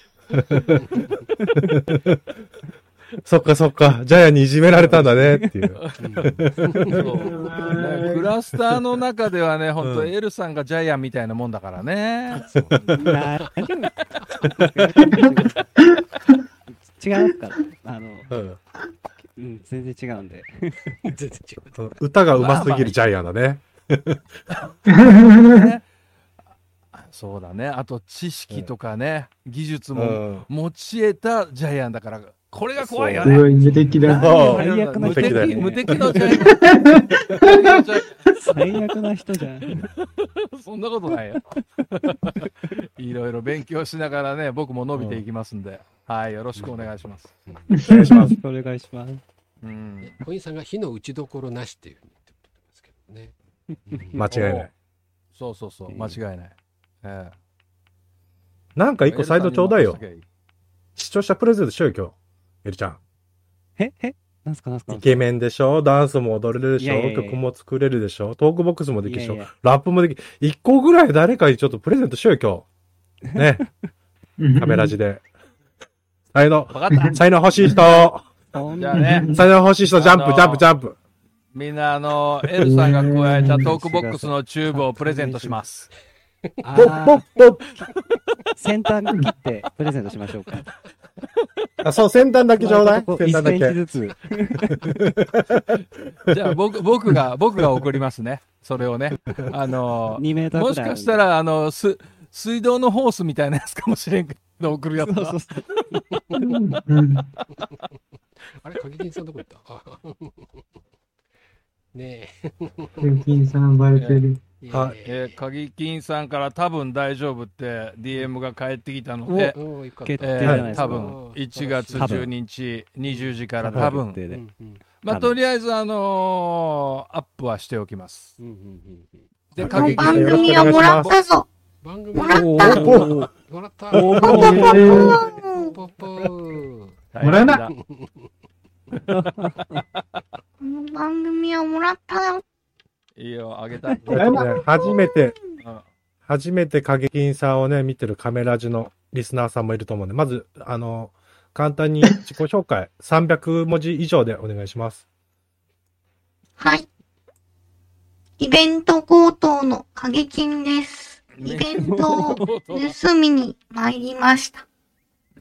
そっかそっか、ジャイアンにいじめられたんだねっていう。ラスターの中ではね、本当うんエルさんがジャイアンみたいなもんだからね。な違うから。あの、うんうん、全然違うんで。全然違う。歌が上手すぎるジャイアンだね。ねそうだね。あと知識とかね、技術うもん。持ち得たジャイアンだから、これが怖いよすね。無敵だ。最悪な無人だよね敵無敵最悪な人じゃん。そんなことないよ。いろいろ勉強しながらね、僕も伸びていきますんで、はい、よろしくお願いします。お願いします。お願いします。うん。小木さんが火の打ちどころなしっていうふうに言ってますけどね。うん間違いない。そうそうそう、間違いない。ええなんか一個サイドちょうだいよ視聴者プレゼントしようよ、今日。エルちゃん。ええなんすかなんすかイケメンでしょ？ダンスも踊れるでしょ？いやいやいや曲も作れるでしょ？トークボックスもできるでしょ？いやいやラップもできる。一個ぐらい誰かにちょっとプレゼントしようよ、今日。ね。カメラ字で。才能、わかった。才能欲しい人。じゃあね、才能欲しい人、ジャンプ、あのージャンプ、ジャンプ。みんな、あの、エルさんが咥えたトークボックスのチューブをプレゼントします。あポッポッーポッ先端切ってプレゼントしましょうか。あ、そう、先端だけちょうだい。こ先端だ1センチけ。ずつ。じゃあ、僕、僕が、僕が送りますね。それをね。あの、2メーターくらい。もしかしたら、あの、す、水道のホースみたいなやつかもしれんけど、送るやつはそうそうそう。う んあれ、影金さんどこ行った？あ ねルキンさんバレてる。え。はい。えー、鍵金さんから多分大丈夫って DM が返ってきたので、決えー、定じゃないですか。多分1月多分。12日20時から多多分、まあ、とりあえず、あのーアップはしておきます。うんうんうんで、はい鍵番金組をもらったぞ。番組もらった。もらった。ポッポッポーもらえな番組をもらったよ。いいよ、あげた。えっとね、初めて、うん初めて影金さんをね、見てるカメラジのリスナーさんもいると思うんで、まず、あの、簡単に自己紹介、300文字以上でお願いします。はい。イベント強盗の影金です。イベントを盗みに参りました。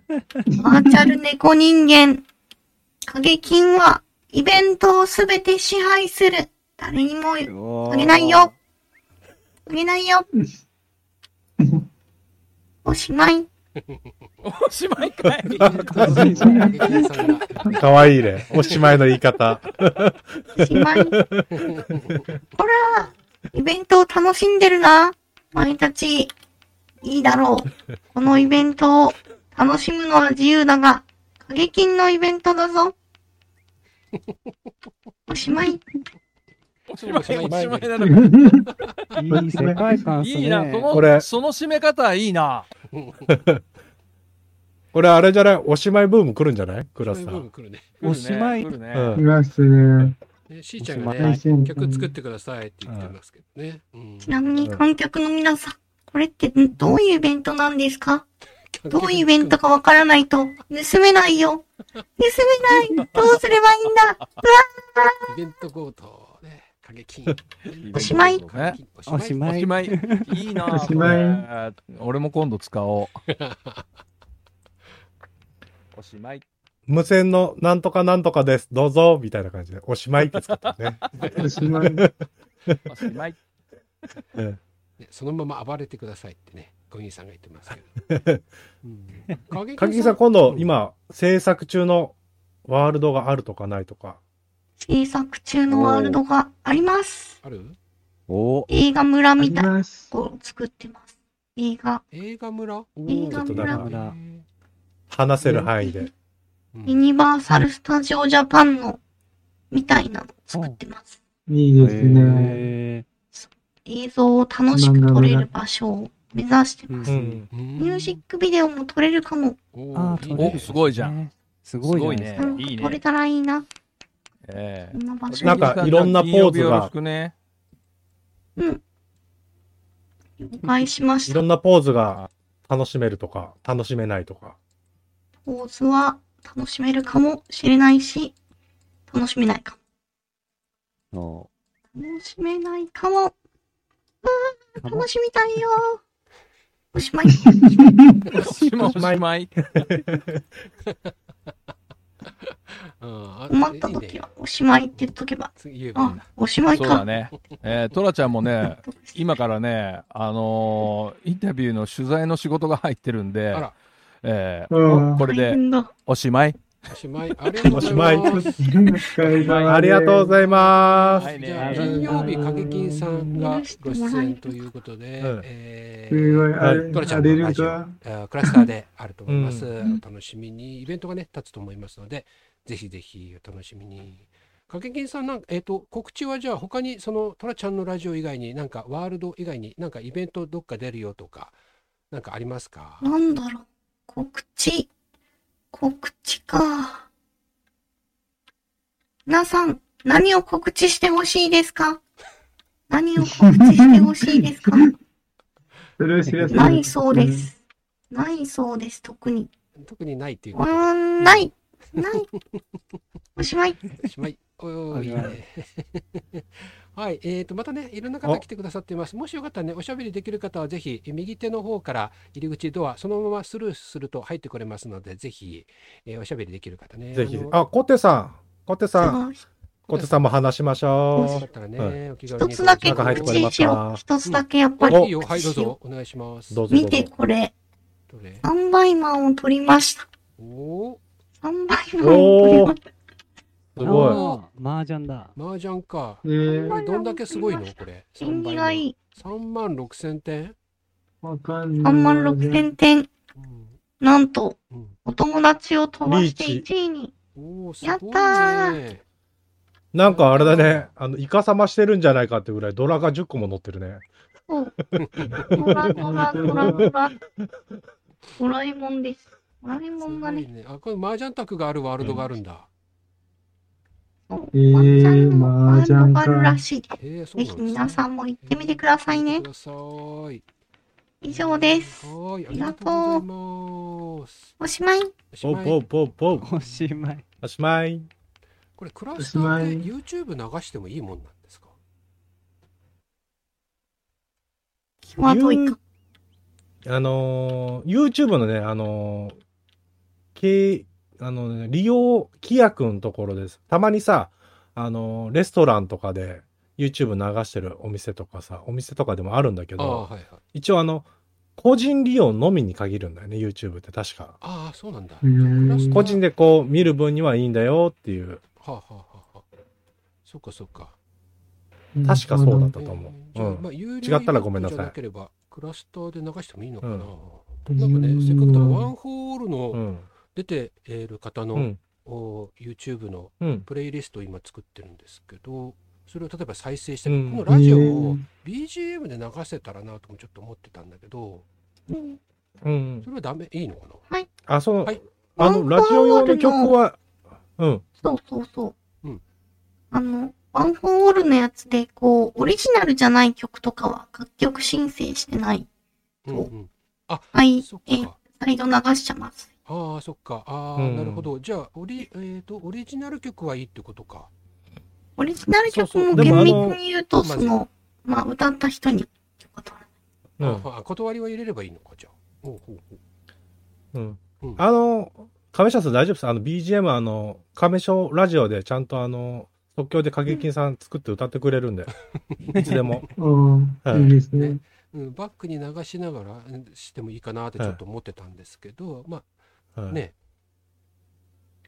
バーチャル猫人間。影金はイベントをすべて支配する。誰にもあげないよ。あげないよ。おしまい。おしまいかい。かわいいね。おしまいの言い方。おしまい。ほら、イベントを楽しんでるな。お前たち、いいだろう。このイベントを楽しむのは自由だが、過激のイベントだぞ。おしまい。おしまい、おしまいなのか。いい世界観っすね。いいな、そこれの、その締め方いいな。これあれじゃない？おしまいブーム来るんじゃない？クラスさん。そういう部分来るね。おしまい来るねうんいますね。ねしーちゃんがおしねまい、曲作ってくださいって言ってますけどね。うんちなみに観客の皆さん、これってんどういうイベントなんですか？どういうイベントかわからないと盗めないよ。盗めない。どうすればいいんだ？イベント強盗ね、過激。おしまいねおしまい。おしまい。いいな。おしまい俺も今度使おう。おしまい。無線のなんとかなんとかです。どうぞみたいな感じで、おしまいって使ったね。おしまい。おしまい。そのまま暴れてくださいってね、ゴギーさんが言ってますけど。うん、影かきさん、今度、うん今、制作中のワールドがあるとかないとか。制作中のワールドがあります。ある？お。映画村みたい。なを作ってます。映画、映画村？映画村。話せる範囲で。うん。ユニバーサル・スタジオ・ジャパンの、みたいなのを作ってます。いいですね。へ映像を楽しく撮れる場所を目指してます。うん。ミュージックビデオも撮れるかも。おすごいじゃん。すごいね。撮れたらいいな。えこんなんかいろんなポーズが金曜日よろしました。いろんなポーズが楽しめるとか、楽しめないとか。ポーズは楽しめるかもしれないし、楽しめないかそも。楽しめないかも。う楽しみたいよ。おしまい。おしまい。おしまい。あ困った時はおしまいって言っとけば。次言えばいいんあだ。、おしまいか。そうだね。えー、トラちゃんもね、今からね、あのーインタビューの取材の仕事が入ってるんであら、えーうんこれで。おしまい。おしまい。ありがとうございおしまいます。ありがとうございます。はいねじゃあ、金曜日、影金さんがご出演ということで、うんえすごい、あトラちゃんのラジオクラスターであると思います。んお楽しみに、イベントがね、立つと思いますので、ぜひぜひお楽しみに。影金さんなんか、えっ、と、告知はじゃあ、他に、その、トラちゃんのラジオ以外に、なんか、ワールド以外に、なんか、イベントどっか出るよとか、なんかありますか？なんだろう。告知。告知か。皆さん、何を告知してほしいですか？何を告知してほしいですか？ないそうで。す。ないそうです、特に。特にないっていううん、ない。ない。おしまい。おしまい。おーいいはいね。はい、えーと、またね、いろんな方来てくださっています。もしよかったらね、おしゃべりできる方は、ぜひ、右手の方から入り口ドア、そのままスルーすると入ってこれますので、ぜひ、えーおしゃべりできる方ね。ぜひの。あ、コテさん。コテさん。あコテさんも話しましょよかったらね、はお気軽に一つだけ中入って告知しよう。一つだけやっぱりおいいよ、はい、どうぞ、お願いします。う。どうぞどうぞ。見てこれ。どれ？3倍マンを取りました。おー、3倍マンを取りました。すごい。麻雀だ。麻雀か。えー、これどんだけすごいの？これ。縁起がいい。3万6千点？わかんない。3万6千点。うん。なんと、うん。お友達を飛ばしてリー1位に。やったね。なんかあれだね。あの、イカサマしてるんじゃないかってぐらいドラが10個も乗ってるね。そう。ドラドラドラドラ。ドラえもんです。ドラえもんがね、ね。あ、これ麻雀卓があるワールドがあるんだ。えー麻雀かるらしいです。え、そうぜひ皆さんも行ってみてくださいね。以上です。ありがとうがとうございます。おしまい。おしまい。おしまい。おしまい。これクラスターで YouTube 流してもいいもんなんですか？際どいか。あのー YouTube のね、あのー経あのね、利用規約のところです。たまにさ、あのーレストランとかで YouTube 流してるお店とかさ、お店とかでもあるんだけど、はいはい。一応あの、個人利用のみに限るんだよね、YouTube って確か。ああ、そうなんだ。個人でこう見る分にはいいんだよっていう、はあ、はあはあはあ、そっかそっか。確かそうだったと思う。えーじゃあうんまあ、有違ったらごめんなさいじゃなければ、クラスターで流してもいいのかな。うんなんかね、せっかくだからワンホールうのん。出ている方の、うん。お YouTube のうん。プレイリストを今作ってるんですけど、それを例えば再生したり、うんこのラジオを BGM で流せたらなともちょっと思ってたんだけど、うんうんそ。れはダメ、いいのかな？あ、その、はいあの、ラジオ用の曲は、うん。そうそうそう。うんあの、ワンフォーオールのやつで、こう、オリジナルじゃない曲とかは楽曲申請してない。うんうん。はい、え。サイド流しちゃいます。ああ、そっか。ああ、うんなるほど。じゃあ、オリ、えっ、と、オリジナル曲はいいってことか。オリジナル曲も厳密に言うと、その、まあ、歌った人に許可取らない。うん。ああ断りは入れればいいのか、じゃあ。ほうほうほう。うんうんあの、亀シャツ大丈夫です？あの、BGM、あの、亀章ラジオでちゃんとあの、即興で過激さん作って歌ってくれるんで、いつでも。おはいーいいですね。うん、バックに流しながらうんしてもいいかなってちょっと思ってたんですけど、まはいあね、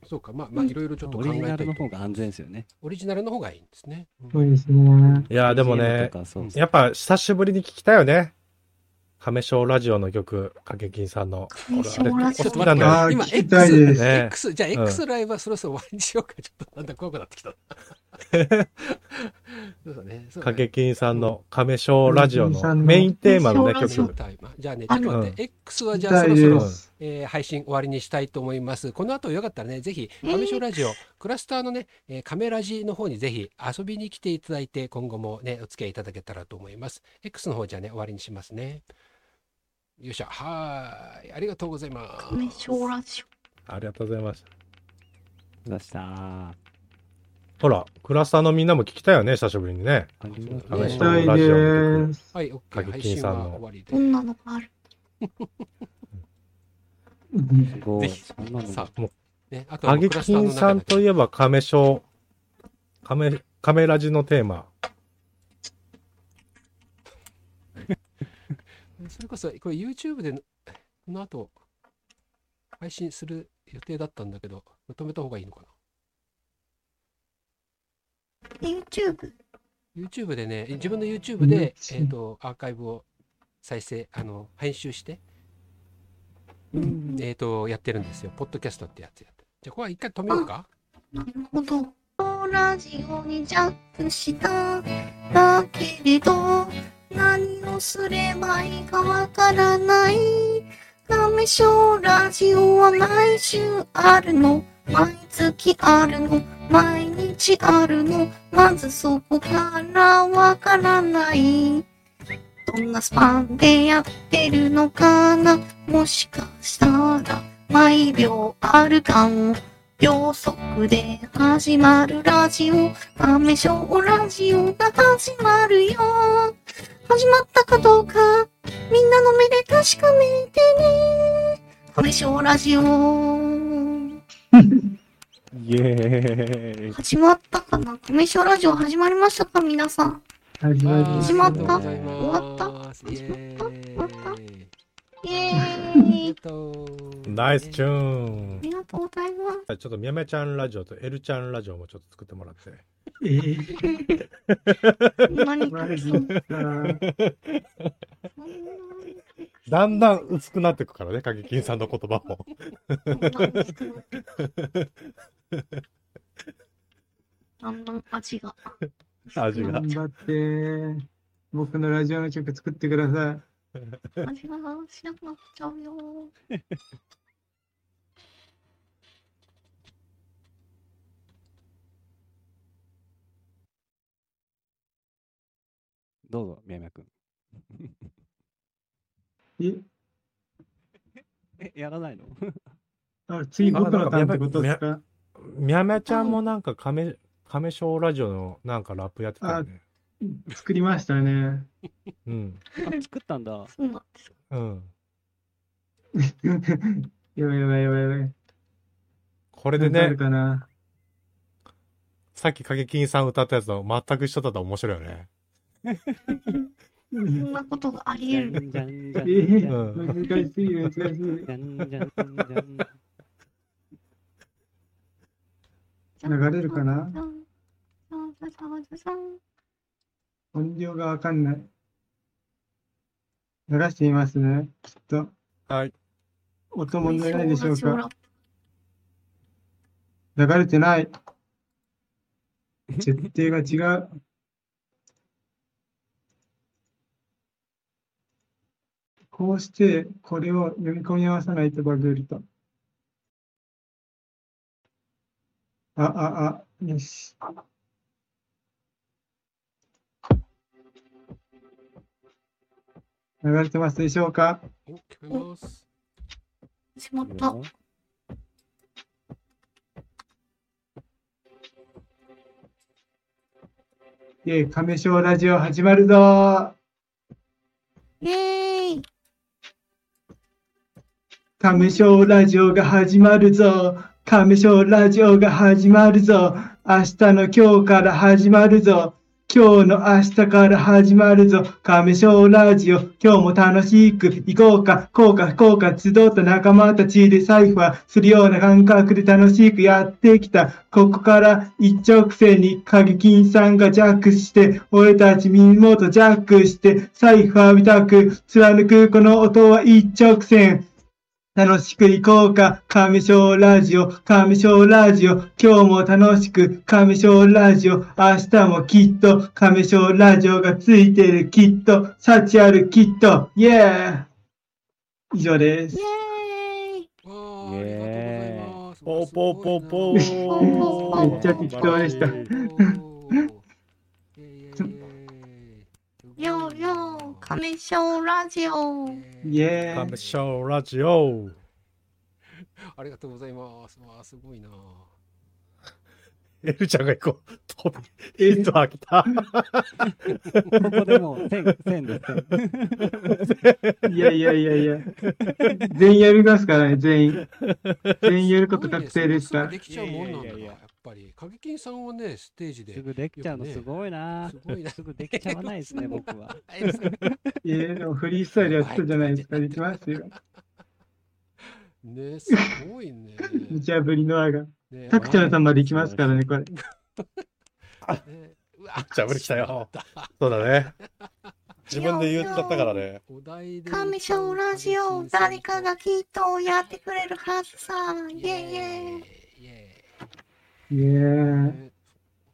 そうか、まあまあいろいろちょっとオ考えてリジナルの方が安全ですよね。オリジナルの方がいいんですね。うんそうですね。いや、でもねやっぱ久しぶりに聞きたいよね。亀章ラジオの曲、過激さんの。亀章ラジオ好きなんだよ。今 X、じゃあうん X ライブはそろそろ終わりにしようか。ちょっとなんだ怖くなってきた。そうだね。そうだ過ね激さんの亀章ラジオのメインテーマのね、曲。じゃあね、ちょっと待って、X はじゃあそろそろ。えー配信終わりにしたいと思います。この後よかったらね、ぜひ、亀章ラジオ、クラスターのね、えーカメラジの方にぜひ遊びに来ていただいて、今後もね、お付き合いいただけたらと思います。X の方じゃあね、終わりにしますね。よっしゃ、はーい、ありがとうございます。亀章ラジありがとうございました。出した。ほら、クラスターのみんなも聞きたいよね、久しぶりにね。ありがとう亀章聞きたいラジオの曲。です。はい、OK、過配信激さんのは終わりでオ。こ。んなのがある。うんすごい。ぜひそんなのさもうね、あとは過もうクラスターの激さんといえば亀章、亀、亀ラジのテーマ。け それこそ、これ YouTube で、この後、配信する予定だったんだけど、まとめた方がいいのかな。YouTube。YouTube でね、自分の YouTube で、YouTube えっ、と、アーカイブを再生、あの、編集して、えっ、と、やってるんですよ。ポッドキャストってやつやってる。じゃあ、これは一回止めようか。なるほど。ラジオにジャックした。だけれど、何をすればいいかわからない。亀章ラジオは毎週あるの。毎月あるの。毎日あるの。まずそこからわからない。どんなスパンでやってるのかなもしかしたら毎秒あるかも。秒速で始まるラジオ、アメショーラジオが始まるよ。始まったかどうか、みんなの目で確かめてね。アメショーラジオ、イエーイ。始まったかな？アメショーラジオ始まりましたか？皆さん。始まりま始まった？終わった？イエーイ終わった？イエあーイナイスチューン。ありがとうございます。ちょっとみやめちゃんラジオとエルちゃんラジオもちょっと作ってもらって。えー、何マジか。だんだん薄くなっていくからね、過激さんの言葉も。だんだん味が。味が。頑張って、僕のラジオの曲作ってください。味がしなくなっちゃうよ。どうぞ、宮山くん。え、え、やらないの？あ、次僕のターンってことですか？みやめちゃんもなんか亀、亀章ラジオのなんかラップやってたよね。作りましたね。うん。あ、作ったんだ。そうなんです。うん。やばいやばいやばいやばい。これでねなんかある、かな。さっき過激さん歌ったやつと全く一緒だったら面白いよね。そんなことがありえんじゃん。うんー、難しい難しい。じゃんじゃんじゃんじゃん。流れるかな？音量がわかんない。流してみますね。きっと。はい。音問題ないでしょうか？流れてない。設定が違う。こうして、これを読み込み合わさないとバグると。あ、あ、あ、よし。流れてますでしょうか？お聞こえます。しまった。えー、亀章ラジオ始まるぞイェーイー亀章ラジオが始まるぞ。亀章ラジオが始まるぞ。明日の今日から始まるぞ。今日の明日から始まるぞ。亀章ラジオ。今日も楽しく行こうか。こうか、こうか。集った仲間たちでサイファーするような感覚で楽しくやってきた。ここから一直線に影金さんがジャックして、俺たち耳元ジャックして、サイファーみたく貫くこの音は一直線。楽しく行こうか、亀章ラジオ、亀章ラジオ、今日も楽しく、亀章ラジオ、明日もきっと、亀章ラジオがついてる、きっと、幸ある、きっと、イエー以上です。イ。ェーイわあ、りがとうございます。ポーポーポーポわあすごいなめっちゃ適当でした。おー。イエイイエイイエー。イラジオ。ありがとうございます。わあ、すごいな。エルちゃんが行こう。飛び、ヒット飽きた。ここでもう線、線です。イ。いやいやいやいや。全員やりますからね、全員。全員やること確定ですからすぐ。できちゃうもんなんだやいやいやぱり。影金さんはね、ステージで。すぐできちゃうのすごいなすごいな。すぐできちゃわないですね、僕は。いや、でもフリースタイルやってたじゃないですか。できますよ。ね、すごい ね。無茶ぶりの輪が。ねタクちゃんさんまで行きますからね、これ。ねうわじゃあ無理来たよ。そうだね。自分で言っちゃったからね。お題で亀章ラジオ、誰かがきっとやってくれるはずさ。イェイイェイ。イエイイエーイ。ね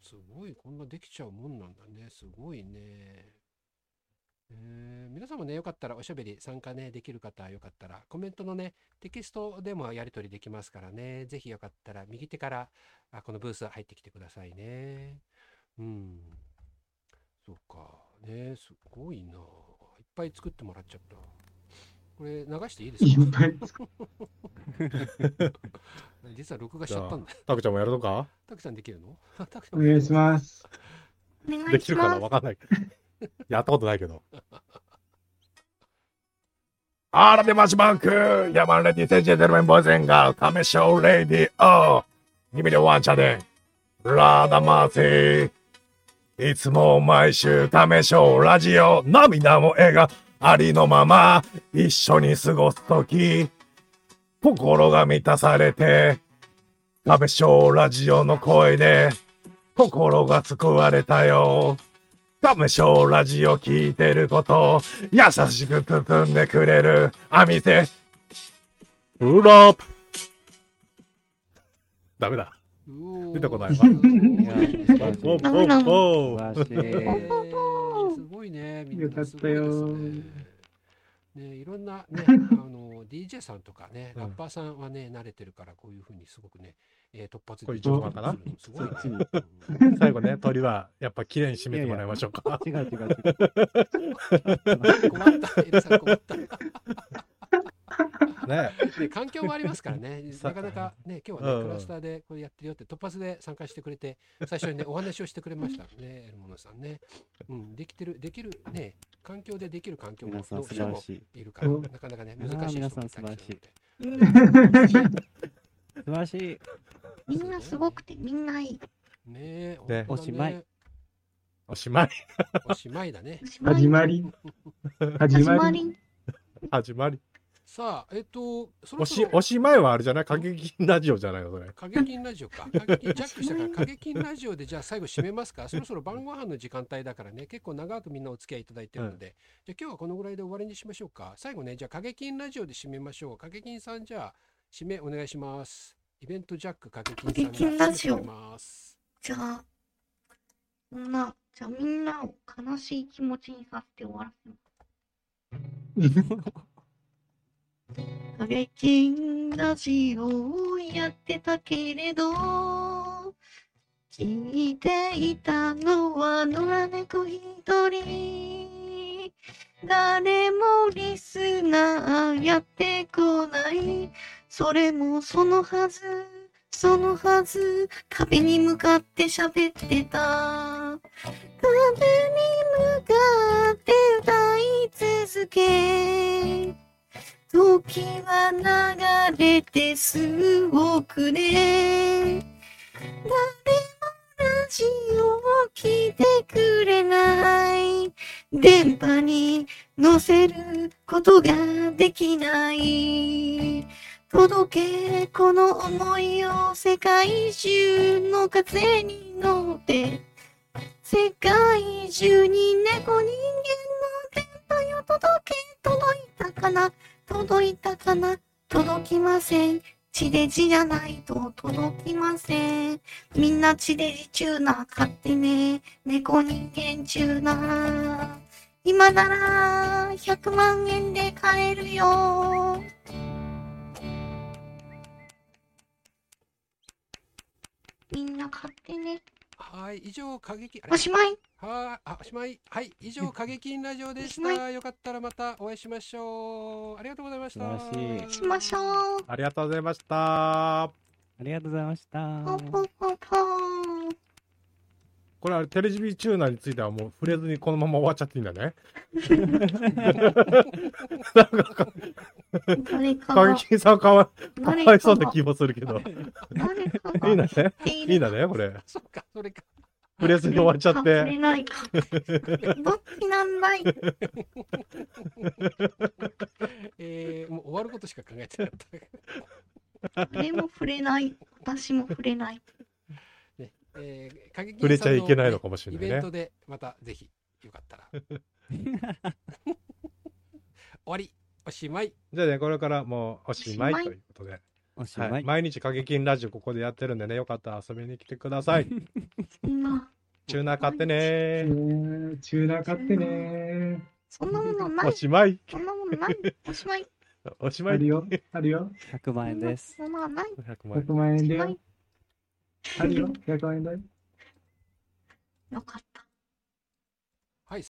すごい、こんなできちゃうもんなんだね。すごいね。えー皆さんもね、よかったらおしゃべり参加ね、できる方はよかったら、コメントのね、テキストでもやり取りできますからね、ぜひよかったら右手からあこのブース入ってきてくださいね。うん。そうか。ね、すごいな。いっぱい作ってもらっちゃった。これ流していいですいかっぱい。実は録画しちゃったんだ。タクちゃんもやるのか？たくさんできるの？たくさんお願いします。できるか。な？わかんない。やったことないけど。アラデマシバンク山レディセンジェルメンボーイズエンガー亀章レディオギミでワンチャでラダマーティいつも毎週亀章ラジオ涙も笑顔ありのまま一緒に過ごすとき心が満たされて亀章ラジオの声で心が救われたよ。亀章ラジオ聞いてること、優しく包んでくれる、あみせ。フロップ。ダメだ。出てこないわおおお素晴らしい。えーすごいね。みんなよかったすごいですよね。ね、いろんなね、あの DJ さんとかね、うんラッパーさんはね、慣れてるから、こういうふうにすごくね、えー突発これで一応かな？すごいね最後ね、鳥はやっぱ綺麗に締めてもらいましょうか。違う違う違う。困った、エルさん困った。ね、ね。環境もありますからね、さなかなかね、今日はね、うんクラスターでこれやってるよって、突発で参加してくれて、最初にね、お話をしてくれましたね、エルモノさんね。うん、できてる、できるね、環境でできる環境も皆さんの人も素晴らしい。いるから、うんなかなかね、難しい人も皆さんい素晴らしい。みんなすごくてみんないい。ねえ、おしまい。おしまい。おしまいだね。始まり。始。まり。始まり。さあ、えっと、そろそおし、ろおしまいはあれじゃない？過激ラジオじゃないのそれ。過激金ラジオか。過激ジャックしたから過激金ラジオでじゃあ最後締めますか？そろそろ晩ご飯の時間帯だからね、結構長くみんなお付き合いいただいてるので、じゃあ今日はこのぐらいで終わりにしましょうか。最後ね、じゃあ過激金ラジオで締めましょう。過激金さんじゃあ締めお願いします。イベントジャック過激金さん過激金ラジオます。じゃあ、こんな、じゃあみんなを悲しい気持ちにさせて終わらせます。過激ラジオをやってたけれど、聞いていたのは野良猫一人。誰もリスナーやってこない。それもそのはず、そのはず。壁に向かって喋ってた。壁に向かって歌い続け。時は流れてすごくね。誰もラジオを聞いてくれない。電波に乗せることができない。届けこの思いを世界中の風に乗って世界中に猫人間の電波を届け届いたかな届いたかな？届きません。地デジじゃないと届きません。みんな地デジチューナー買ってね。猫人間チューナー今なら100万円で買えるよ。みんな買ってね。はい、以上、過激、おしまいはい、あ、おしまい。はい、以上、過激ラジオでし。おしたよかったらまたお会いしましょう。ありがとうございました。素晴らしいしましょうありがとうございました。ありがとうございました。ポンポンポンポンこれはテレビチューナーについてはもう触れずにこのまま終わっちゃっていいんだね。なんか、さんかわか誰わいそうな気もするけど。いいんだがね。いるいいんだね、これ。そっか、それか。触れずに終わっちゃっか触。ないかどっちなんだい えー、もう終わることしか考えてなかった。誰も触れない私も触れないえー、過激触れちゃいけないのかかもしれないねイベント。でまたぜひよかったら。終わり、おしまい。じゃあね、これからもうおしまいということで。おしま。はいい、毎日過激ラジオここでやってるんでね、よかったら遊びに来てください。今 チューナー買ってねえー、チューナー買ってねそんなものなおいしまい。そんなものないおしまいおしまい。あるよ、あるよ。100万円です。そんなない100万円100万円。あるよ、100円台よ。よかった。はい。